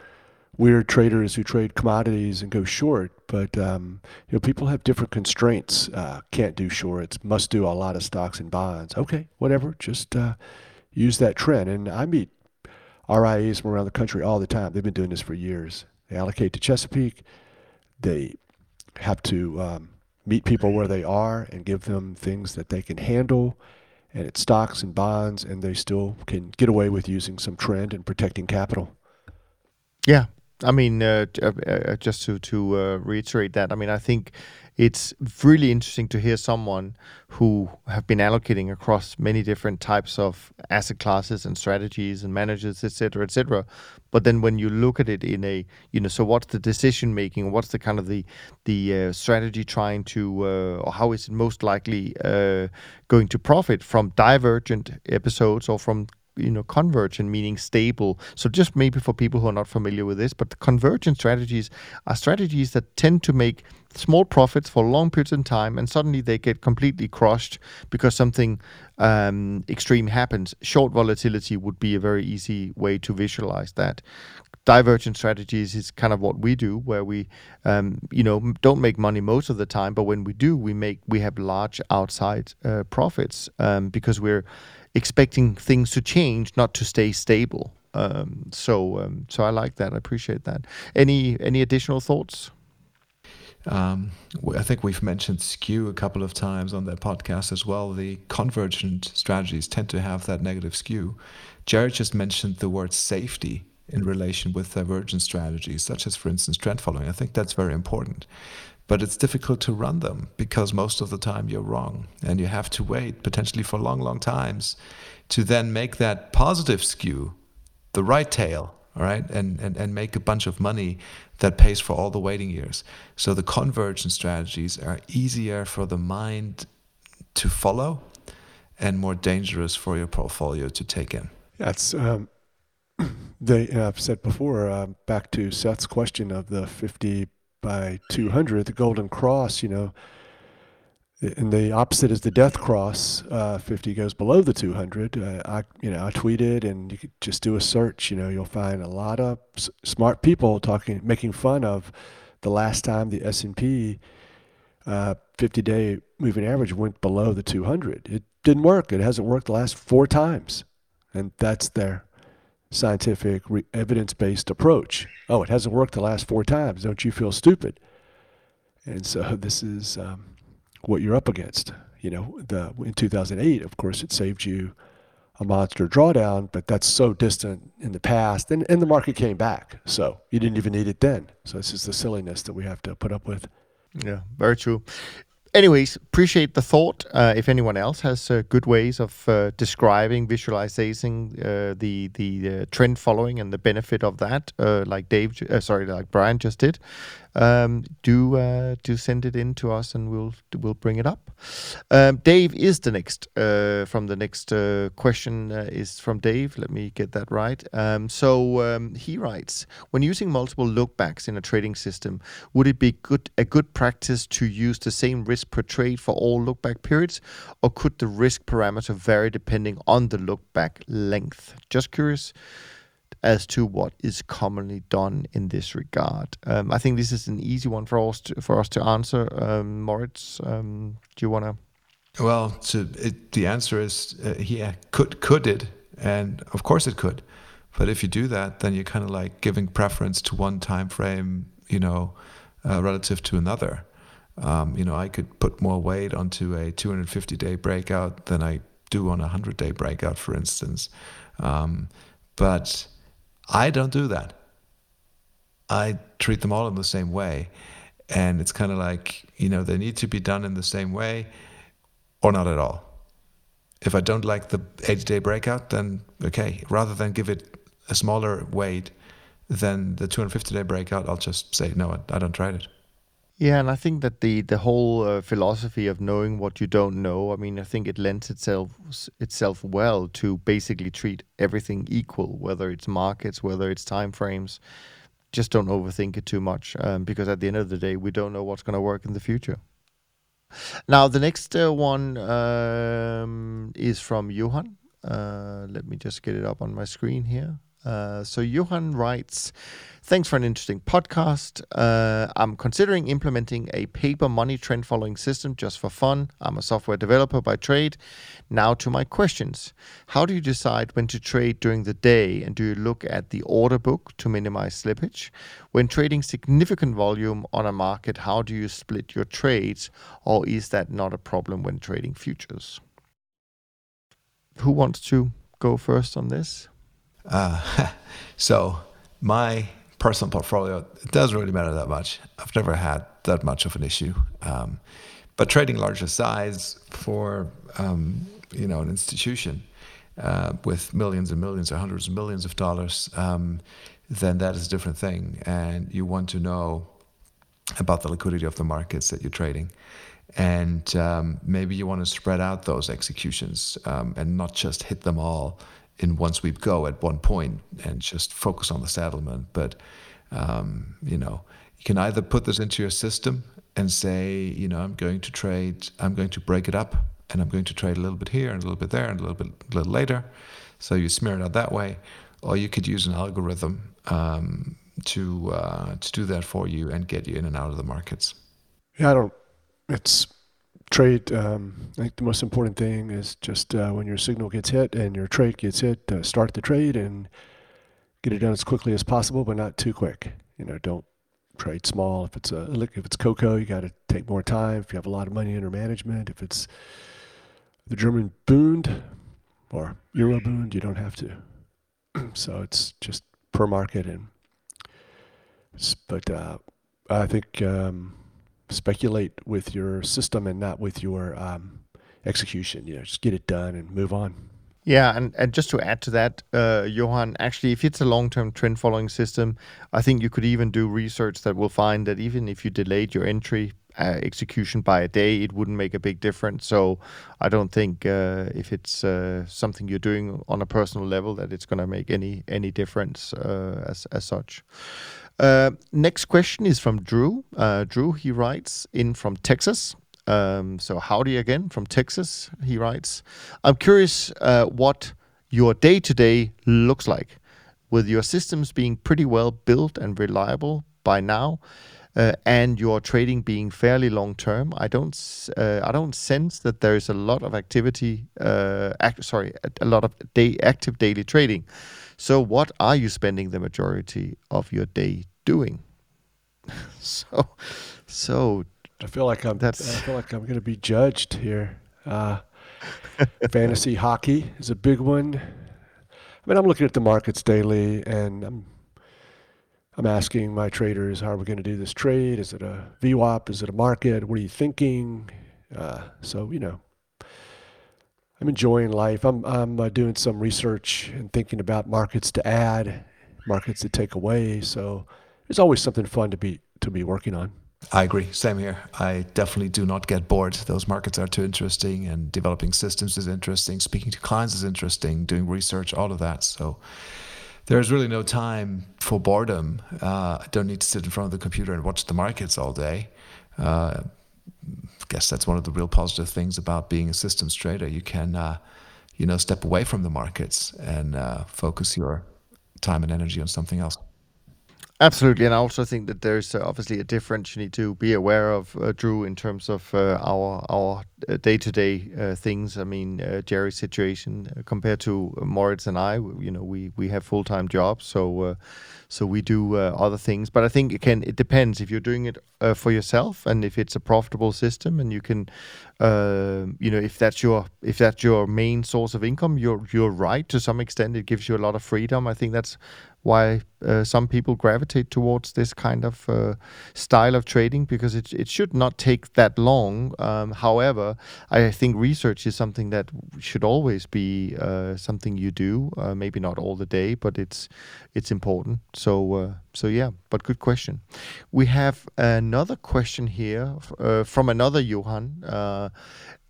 weird traders who trade commodities and go short. But um, you know, people have different constraints. Uh, can't do shorts. Must do a lot of stocks and bonds. Okay, whatever. Just uh, use that trend. And I meet RIAs from around the country all the time. They've been doing this for years. They allocate to Chesapeake. They have to um, meet people where they are and give them things that they can handle and it's stocks and bonds and they still can get away with using some trend and protecting capital. Yeah. I mean uh, uh, uh, just to to uh, reiterate that i mean i think it's really interesting to hear someone who have been allocating across many different types of asset classes and strategies and managers, et cetera, et cetera. But then when you look at it in a, you know, so what's the decision making? What's the kind of the the uh, strategy trying to, uh, or how is it most likely uh, going to profit from divergent episodes or from you know convergent meaning stable. So just maybe for people who are not familiar with this but convergent strategies are strategies that tend to make small profits for long periods of time and suddenly they get completely crushed because something um, extreme happens. Short volatility would be a very easy way to visualize that. Divergent strategies is kind of what we do where we um, you know don't make money most of the time but when we do we make we have large outside uh, profits um, because we're expecting things to change, not to stay stable. Um, so, um, so I like that. I appreciate that. Any any additional thoughts? Um, I think we've mentioned skew a couple of times on that podcast as well. The convergent strategies tend to have that negative skew. Jared just mentioned the word safety in relation with divergent strategies, such as, for instance, trend following. I think that's very important but it's difficult to run them because most of the time you're wrong. And you have to wait potentially for long long times to then make that positive skew the right tail all right and, and and make a bunch of money that pays for all the waiting years. So the convergence strategies are easier for the mind to follow and more dangerous for your portfolio to take in. That's um, *clears throat* they have said before uh, back to seth's question of the 50 by 200, the Golden Cross, you know, and the opposite is the Death Cross. Uh, 50 goes below the 200. Uh, I, you know, I tweeted, and you could just do a search. You know, you'll find a lot of s- smart people talking, making fun of the last time the S&P 50-day uh, moving average went below the 200. It didn't work. It hasn't worked the last four times, and that's there scientific, re- evidence based approach. Oh, it hasn't worked the last four times. Don't you feel stupid? and so *laughs* this is um, what you're up against. You know, the in 2008, of course, it saved you a monster drawdown, but that's so distant in the past, and, and the market came back, so you didn't even need it then. So this is the silliness that we have to put up with. Yeah, very true anyways, appreciate the thought. Uh, if anyone else has uh, good ways of uh, describing, visualizing uh, the the uh, trend following and the benefit of that, uh, like Dave, sorry, like Brian just did, um, do uh, do send it in to us and we'll we'll bring it up. Um, Dave is the next uh, from the next uh, question uh, is from Dave. Let me get that right. Um, so um, he writes: When using multiple lookbacks in a trading system, would it be good a good practice to use the same risk per trade for all lookback periods, or could the risk parameter vary depending on the lookback length? Just curious as to what is commonly done in this regard. Um, I think this is an easy one for us to, for us to answer. Um, Moritz, um, do you want to? Well, to, it, the answer is uh, yeah, could could it, and of course it could. But if you do that, then you're kind of like giving preference to one time frame, you know, uh, relative to another. Um, you know, I could put more weight onto a 250 day breakout than I do on a 100 day breakout, for instance. Um, but I don't do that. I treat them all in the same way. And it's kind of like, you know, they need to be done in the same way or not at all. If I don't like the 80 day breakout, then okay, rather than give it a smaller weight than the 250 day breakout, I'll just say, no, I don't try it. Yeah, and I think that the the whole uh, philosophy of knowing what you don't know, I mean, I think it lends itself itself well to basically treat everything equal, whether it's markets, whether it's time frames. Just don't overthink it too much, um, because at the end of the day, we don't know what's going to work in the future. Now, the next uh, one um, is from Johan. Uh, let me just get it up on my screen here. Uh, so Johan writes, Thanks for an interesting podcast. Uh, I'm considering implementing a paper money trend following system just for fun. I'm a software developer by trade. Now to my questions. How do you decide when to trade during the day and do you look at the order book to minimize slippage? When trading significant volume on a market, how do you split your trades or is that not a problem when trading futures? Who wants to go first on this? Uh, *laughs* so my personal portfolio, doesn't really matter that much. I've never had that much of an issue. Um, but trading larger size for um, you know an institution uh, with millions and millions or hundreds of millions of dollars, um, then that is a different thing. And you want to know about the liquidity of the markets that you're trading. And um, maybe you want to spread out those executions um, and not just hit them all in one sweep go at one point and just focus on the settlement. But um, you know, you can either put this into your system and say, you know, I'm going to trade, I'm going to break it up, and I'm going to trade a little bit here and a little bit there and a little bit a little later. So you smear it out that way, or you could use an algorithm um, to uh, to do that for you and get you in and out of the markets. Yeah, I don't. It's trade, um, I think the most important thing is just uh, when your signal gets hit and your trade gets hit, uh, start the trade and get it done as quickly as possible, but not too quick. You know, don't trade small. If it's a if it's cocoa, you got to take more time. If you have a lot of money under management, if it's the German Bund or Euro Bund, you don't have to. *clears throat* so it's just per market and. But uh, I think. Um, speculate with your system and not with your um, execution. You know, just get it done and move on. Yeah, and, and just to add to that, uh, Johan, actually, if it's a long term trend following system, I think you could even do research that will find that even if you delayed your entry uh, execution by a day, it wouldn't make a big difference. So I don't think uh, if it's uh, something you're doing on a personal level that it's going to make any any difference uh, as as such. Uh, next question is from Drew. Uh, Drew, he writes in from Texas. Um, so howdy again from Texas. He writes, I'm curious uh, what your day to day looks like, with your systems being pretty well built and reliable by now. Uh, and your trading being fairly long term, I don't uh, I don't sense that there is a lot of activity. Act, sorry, a lot of day active daily trading. So, what are you spending the majority of your day doing? *laughs* so, so I feel like I'm. That's... I feel like I'm going to be judged here. Uh, *laughs* fantasy hockey is a big one. I mean, I'm looking at the markets daily, and I'm I'm asking my traders, how are we going to do this trade? Is it a VWAP? Is it a market? What are you thinking? Uh, so you know, I'm enjoying life. I'm I'm uh, doing some research and thinking about markets to add, markets to take away. So there's always something fun to be to be working on. I agree. Same here. I definitely do not get bored. Those markets are too interesting, and developing systems is interesting. Speaking to clients is interesting. Doing research, all of that. So there's really no time for boredom. Uh, I don't need to sit in front of the computer and watch the markets all day. Uh, guess that's one of the real positive things about being a systems trader. You can, uh, you know, step away from the markets and uh, focus your time and energy on something else. Absolutely, and I also think that there's uh, obviously a difference you need to be aware of, uh, Drew, in terms of uh, our our day to day things. I mean, uh, Jerry's situation uh, compared to Moritz and I, you know, we we have full time jobs, so uh, so we do other things. But I think it can it depends if you're doing it for yourself and if it's a profitable system and you can, you know, if that's your if that's your main source of income, you're you're right to some extent. It gives you a lot of freedom. I think that's why uh, some people gravitate towards this kind of uh, style of trading because it, it should not take that long. Um, however, I think research is something that should always be uh, something you do. Uh, maybe not all the day, but it's it's important. So uh, so yeah. But good question. We have another question here uh, from another Johan.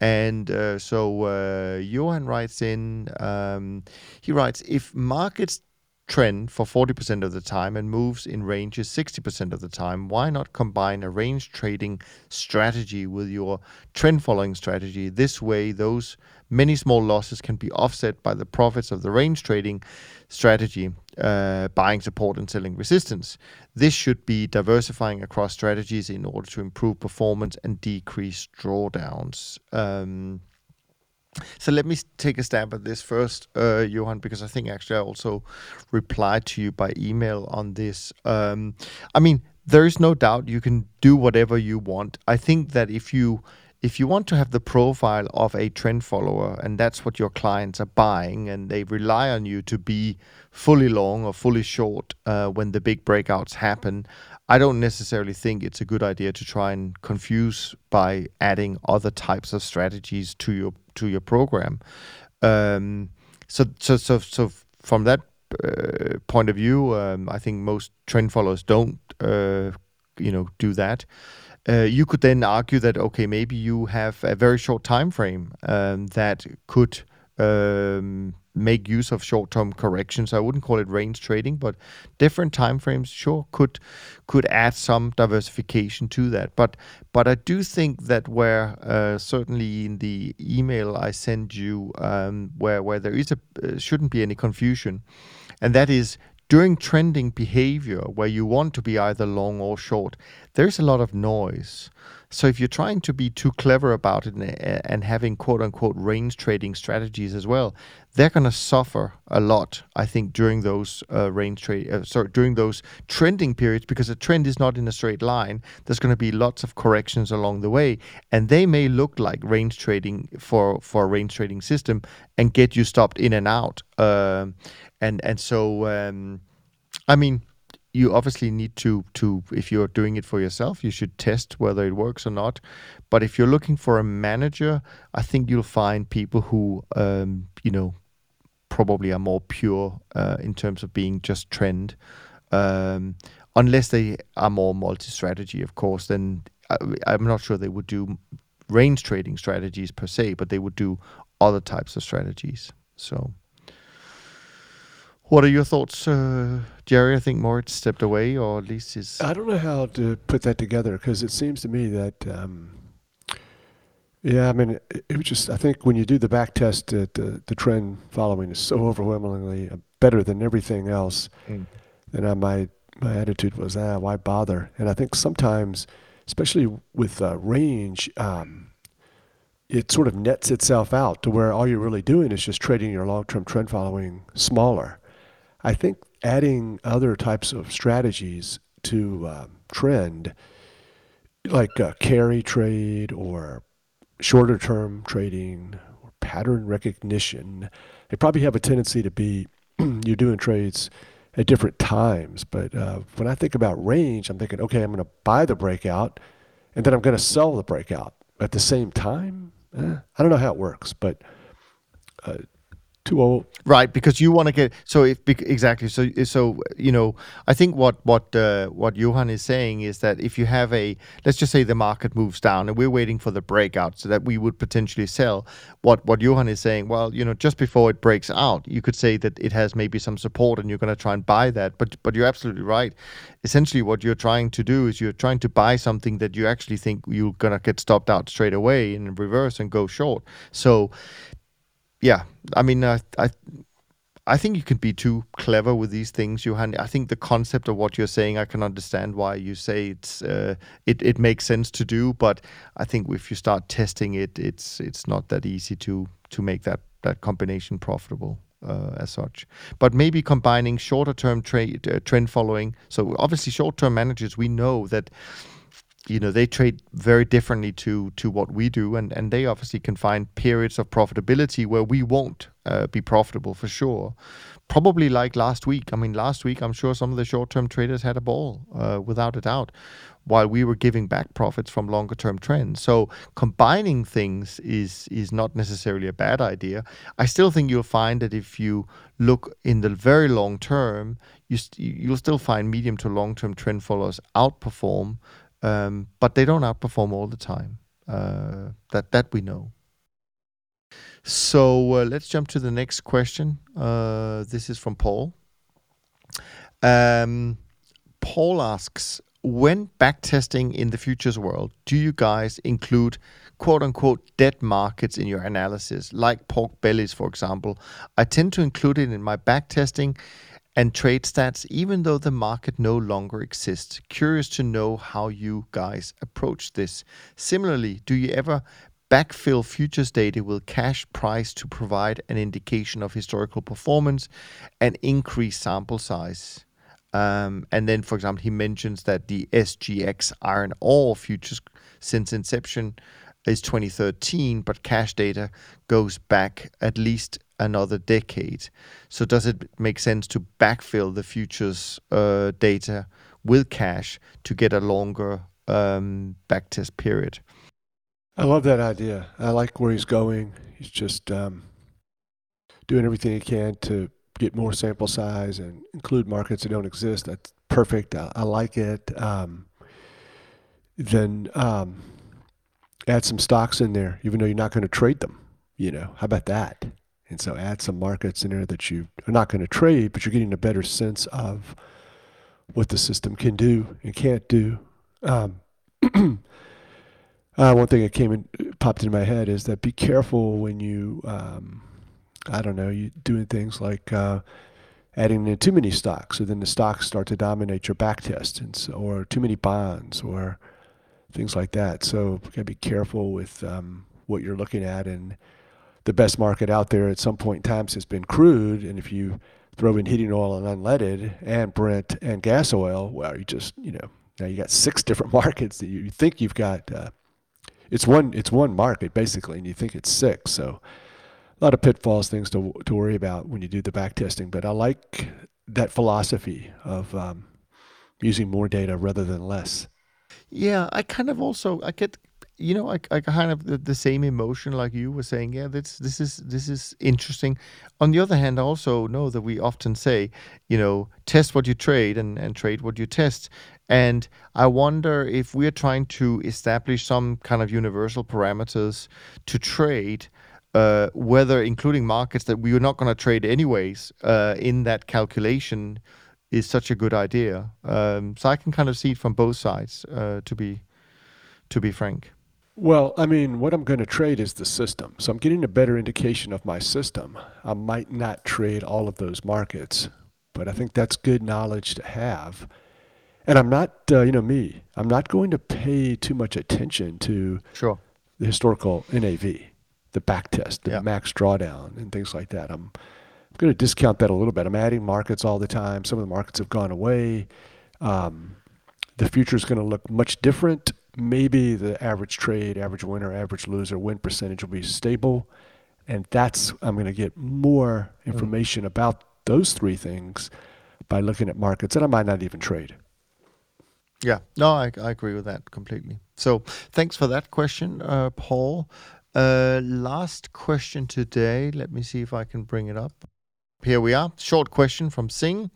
And uh, so uh, Johan writes in, um, he writes, if markets trend for 40% of the time and moves in ranges 60% of the time, why not combine a range trading strategy with your trend following strategy? This way, those many small losses can be offset by the profits of the range trading strategy, uh, buying support and selling resistance. This should be diversifying across strategies in order to improve performance and decrease drawdowns. Um, so let me take a stab at this first, uh, Johan, because I think actually I also replied to you by email on this. Um, I mean, there is no doubt you can do whatever you want. I think that if you if you want to have the profile of a trend follower and that's what your clients are buying and they rely on you to be fully long or fully short uh, when the big breakouts happen i don't necessarily think it's a good idea to try and confuse by adding other types of strategies to your to your program. Um, so so so so from that uh, point of view um, i think most trend followers don't uh, you know do that. Uh, you could then argue that okay, maybe you have a very short time frame um, that could um, make use of short-term corrections. I wouldn't call it range trading, but different time frames sure could could add some diversification to that. But but I do think that where uh, certainly in the email I send you, um, where where there is a uh, shouldn't be any confusion, and that is during trending behavior where you want to be either long or short, there's a lot of noise. So if you're trying to be too clever about it and, having quote unquote range trading strategies as well, they're going to suffer a lot, I think, during those uh, range trade, uh, sorry, during those trending periods because the trend is not in a straight line. There's going to be lots of corrections along the way, and they may look like range trading for for a range trading system and get you stopped in and out. Uh, and and so um, I mean you obviously need to to if you're doing it for yourself you should test whether it works or not. But if you're looking for a manager i think you'll find people who um, you know probably are more pure uh, in terms of being just trend. Um, unless they are more multi-strategy of course then I, i'm not sure they would do range trading strategies per se but they would do other types of strategies. So what are your thoughts, uh, Jerry? I think Moritz stepped away, or at least his. I don't know how to put that together because it seems to me that, um, yeah, I mean, it, it, was just, I think when you do the back test, uh, the, the trend following is so overwhelmingly uh, better than everything else. Mm. Then I, my, my attitude was, ah, why bother? And I think sometimes, especially with uh, range, um, it sort of nets itself out to where all you're really doing is just trading your long term trend following smaller. I think adding other types of strategies to um, trend like uh, carry trade or shorter term trading or pattern recognition, they probably have a tendency to be *clears throat* you're doing trades at different times. But uh, when I think about range, I'm thinking, okay, I'm going to buy the breakout and then I'm going to sell the breakout at the same time. Eh, I don't know how it works, but uh, too old. Right, because you want to get so if exactly so so you know I think what what uh, what Johan is saying is that if you have a let's just say the market moves down and we're waiting for the breakout so that we would potentially sell what what Johan is saying well you know just before it breaks out you could say that it has maybe some support and you're going to try and buy that but but you're absolutely right essentially what you're trying to do is you're trying to buy something that you actually think you're going to get stopped out straight away in reverse and go short so yeah, I mean, uh, I I think you can be too clever with these things, Johan. I think the concept of what you're saying, I can understand why you say it's uh, it it makes sense to do, but I think if you start testing it, it's it's not that easy to to make that that combination profitable. Uh, as such, but maybe combining shorter term trade uh, trend following. So obviously, short term managers, we know that you know they trade very differently to to what we do and and they obviously can find periods of profitability where we won't uh, be profitable for sure. Probably like last week. I mean last week i'm sure some of the short-term traders had a ball uh, without a doubt while we were giving back profits from longer term trends. So combining things is is not necessarily a bad idea. I still think you'll find that if you look in the very long term you st- you'll still find medium to long term trend followers outperform um, but they don't outperform all the time. Uh, that that we know. So uh, let's jump to the next question. Uh, this is from Paul. Um, Paul asks, when backtesting in the futures world, do you guys include quote unquote dead markets in your analysis, like pork bellies, for example? I tend to include it in my backtesting and trade stats, even though the market no longer exists. Curious to know how you guys approach this. Similarly, do you ever backfill futures data with cash price to provide an indication of historical performance and increase sample size? Um, and then, for example, he mentions that the SGX iron ore futures since inception is 2013, but cash data goes back at least another decade. So does it make sense to backfill the futures uh, data with cash to get a longer um, backtest period? I love that idea. I like where he's going. He's just um, doing everything he can to get more sample size and include markets that don't exist. That's perfect. I, I like it. Um, then um, add some stocks in there, even though you're not going to trade them. You know, how about that? And so add some markets in there that you are not going to trade, but you're getting a better sense of what the system can do and can't do. Um, *clears throat* uh, one thing that came in, popped into my head is that be careful when you, um, I don't know, you doing things like uh, adding in too many stocks, so then the stocks start to dominate your back test, and so, or too many bonds, or things like that. So gotta be careful with um, what you're looking at and the best market out there at some point in time has been crude. And if you throw in heating oil and unleaded and Brent and gas oil, well, you just, you know, now you got six *laughs* different markets that you think you've got. Uh, it's one, it's one market basically, and you think it's six. So a lot of pitfalls, things to to worry about when you do the back testing. But I like that philosophy of um, using more data rather than less. Yeah, I kind of also I get you know, I, I kind of the, the, same emotion like you were saying. Yeah, this this is this is interesting. On the other hand, I also know that we often say, you know, test what you trade and, and trade what you test. And I wonder if we're trying to establish some kind of universal parameters to trade, uh, whether including markets that we are not going to trade anyways uh, in that calculation is such a good idea. Um, so I can kind of see it from both sides, uh, to be to be frank. Well, I mean, what I'm going to trade is the system. So I'm getting a better indication of my system. I might not trade all of those markets, but I think that's good knowledge to have. And I'm not, uh, you know, me, I'm not going to pay too much attention to sure. the historical NAV, the back test, the yeah. max drawdown, and things like that. I'm, I'm going to discount that a little bit. I'm adding markets all the time. Some of the markets have gone away. Um, the future is going to look much different maybe the average trade, average winner, average loser, win percentage will be stable. And that's, I'm going to get more mm. information about those three things by looking at markets that I might not even trade. Yeah, no, I, I agree with that completely. So thanks for that question, uh, Paul. Uh, last question today. Let me see if I can bring it up. Here we are. Short question from Singh.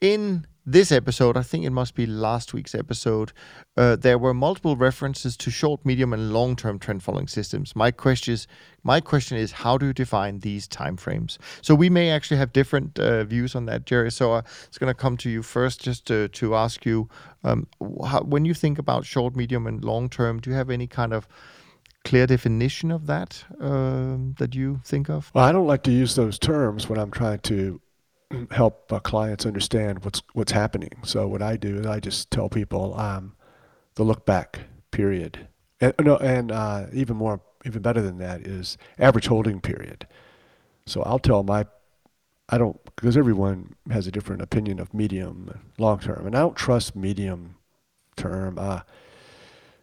In this episode, I think it must be last week's episode, uh, there were multiple references to short, medium, and long-term trend following systems. My question is, my question is, how do you define these timeframes? So we may actually have different uh, views on that, Jerry. So uh, it's going to come to you first, just to, to ask you, um, how, when you think about short, medium, and long-term, do you have any kind of clear definition of that um, that you think of? Well, I don't like to use those terms when I'm trying to help uh, clients understand what's what's happening. So what I do is I just tell people um, the look back period, and no, and uh, even more, even better than that is average holding period. So I'll tell my, I don't because everyone has a different opinion of medium, long term, and I don't trust medium term. Uh,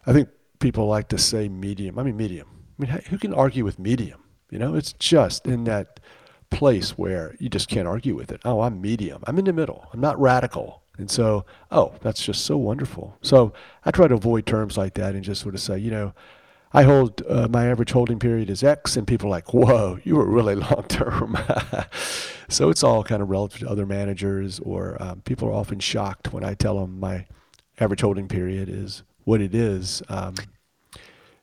I think people like to say medium. I mean medium. I mean who can argue with medium? You know, it's just in that place where you just can't argue with it. Oh, I'm medium. I'm in the middle. I'm not radical. And so, oh, that's just so wonderful. So I try to avoid terms like that and just sort of say, you know, I hold uh, my average holding period is X, and people are like, whoa, you were really *laughs* long term. *laughs* so it's all kind of relative to other managers, or um, people are often shocked when I tell them my average holding period is what it is. Um,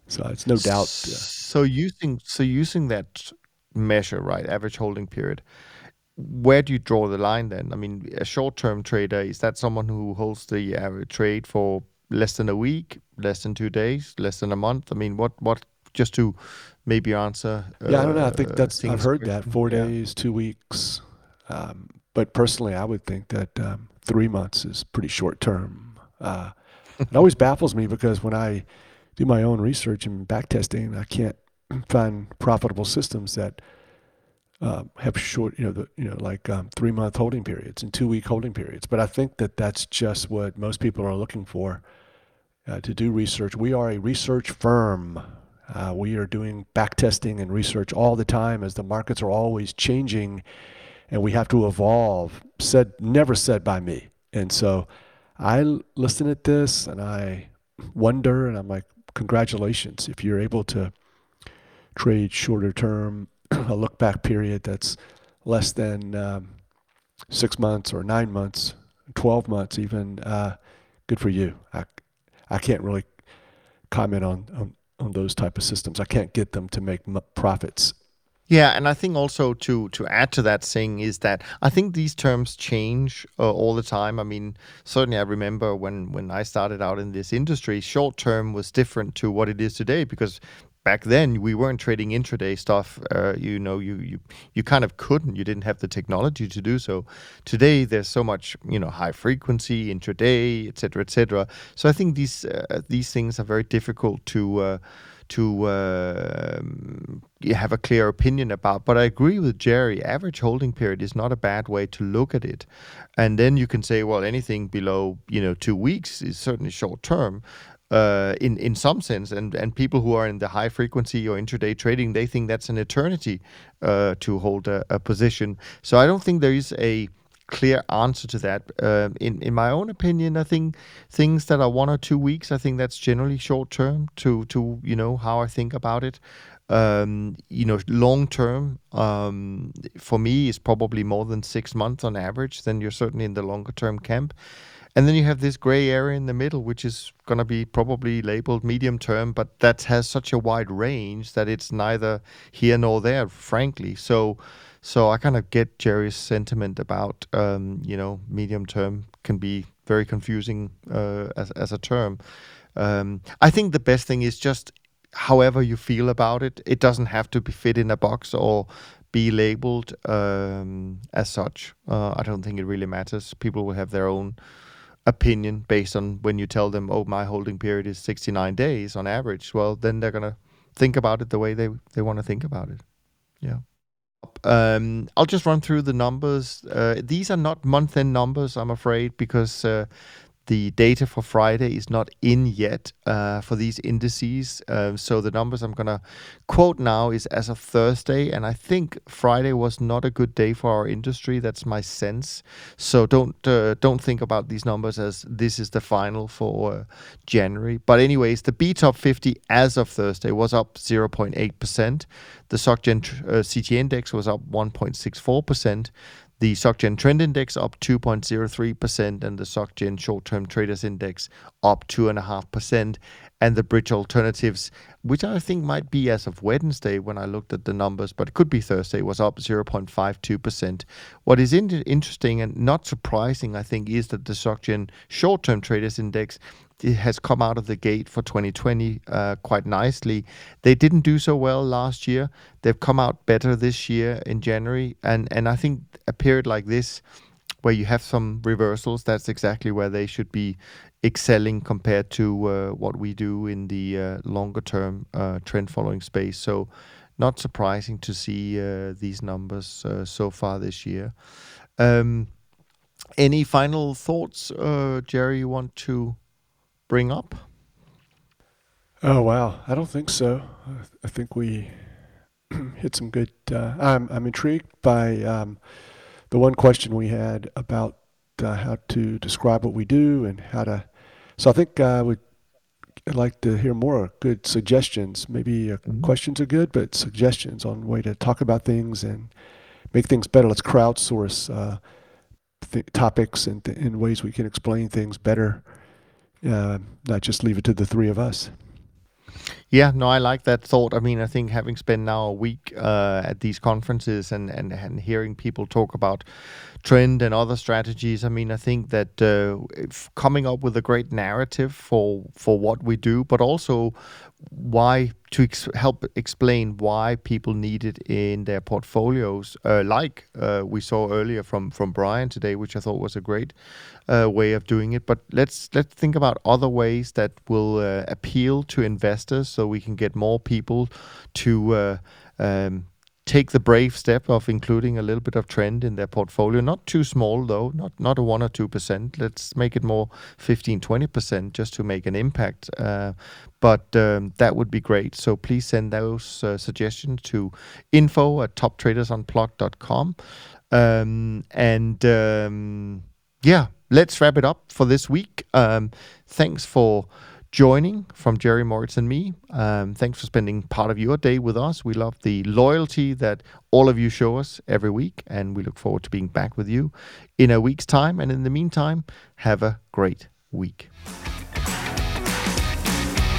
so it's no doubt. Uh, so using so using that measure, right? Average holding period. Where do you draw the line then? I mean, a short-term trader is that someone who holds the average trade for less than a week, less than two days, less than a month? I mean, what what just to maybe answer? Yeah, I don't know. I think uh, that's I've heard that four days, yeah. two weeks. Um, but personally, I would think that um, three months is pretty short term. Uh, it always baffles me because when I do my own research and back testing, I can't find profitable systems that uh, have short, you know, the, you know, like um, three month holding periods and two week holding periods. But I think that that's just what most people are looking for uh, to do research. We are a research firm. Uh, we are doing back testing and research all the time as the markets are always changing, and we have to evolve. Said never said by me. And so I listen at this and I wonder, and I'm like, congratulations if you're able to trade shorter term, *clears throat* a look back period that's less than um, six months or nine months, 12 months even, uh, good for you. I, I can't really comment on, on, on those type of systems. I can't get them to make m- profits yeah, and I think also to to add to that thing is that I think these terms change uh, all the time. I mean, certainly I remember when when I started out in this industry, short term was different to what it is today because back then we weren't trading intraday stuff. Uh, you know, you, you you kind of couldn't. You didn't have the technology to do so. Today, there's so much, you know, high frequency intraday, etc., etc. So I think these uh, these things are very difficult to. Uh, to uh, have a clear opinion about. But I agree with Jerry. Average holding period is not a bad way to look at it, and then you can say, well, anything below you know two weeks is certainly short term uh, in in some sense, and and people who are in the high frequency or intraday trading, they think that's an eternity uh, to hold a, a, position. So I don't think there is a clear answer to that. Uh, in in my own opinion, I think things that are one or two weeks, I think that's generally short term to to you know how I think about it. Um, you know, long term um, for me is probably more than six months on average. Then you're certainly in the longer term camp. And then you have this gray area in the middle, which is going to be probably labeled medium term, but that has such a wide range that it's neither here nor there, frankly. So, so I kind of get Jerry's sentiment about, um, you know, medium term can be very confusing uh, as as a term. Um, I think the best thing is just however you feel about it. It doesn't have to be fit in a box or be labeled um, as such. Uh, I don't think it really matters. People will have their own opinion based on when you tell them, oh, my holding period is 69 days on average, well, then they're going to think about it the way they, they want to think about it. Yeah. Um, I'll just run through the numbers. Uh, these are not month end numbers, I'm afraid, because uh, the data for Friday is not in yet uh, for these indices. Uh, so the numbers I'm going to quote now is as of Thursday, and I think Friday was not a good day for our industry. That's my sense. So don't uh, don't think about these numbers as this is the final for uh, January. But anyways, the BTOP50 as of Thursday was up 0.8 percent. The SocGen uh, CTA index was up 1.64 percent the SocGen Trend Index up 2.03%, and the SocGen Short Term Traders Index up 2.5%. And the Bridge Alternatives, which I think might be as of Wednesday when I looked at the numbers, but it could be Thursday, was up 0.52%. What is in- interesting and not surprising, I think, is that the SocGen Short Term Traders Index it has come out of the gate for 2020 uh, quite nicely. They didn't do so well last year. They've come out better this year in January, and and I think a period like this, where you have some reversals, that's exactly where they should be excelling compared to uh, what we do in the uh, longer term uh, trend following space. So. Not surprising to see uh, these numbers uh, so far this year. Um, any final thoughts, Jerry? You want to bring up? Oh wow, I don't think so. I think we *clears throat* hit some good. Uh, I'm I'm intrigued by um, the one question we had about uh, how to describe what we do and how to. So I think I uh, would like to hear more good suggestions. Maybe uh, mm-hmm. questions are good, but suggestions on way to talk about things and make things better. Let's crowdsource uh, th- topics and th- in ways we can explain things better uh, not just leave it to the three of us. Yeah, no, I like that thought. I mean, I think having spent now a week uh, at these conferences and, and, and hearing people talk about trend and other strategies, I mean, I think that uh, coming up with a great narrative for for what we do, but also why to ex- help explain why people need it in their portfolios, uh, like uh, we saw earlier from from Brian today, which I thought was a great uh, way of doing it. But let's let's think about other ways that will uh, appeal to investors, so we can get more people to uh, um, take the brave step of including a little bit of trend in their portfolio. Not too small though, not not a one or two percent. Let's make it more 15, 20 percent just to make an impact. Uh, but um, that would be great. So please send those uh, suggestions to info at toptradersunplugged.com. Um, and um, yeah, let's wrap it up for this week. Um, thanks for joining from Jerry Moritz and me. Um, thanks for spending part of your day with us. We love the loyalty that all of you show us every week, and we look forward to being back with you in a week's time. And in the meantime, have a great week.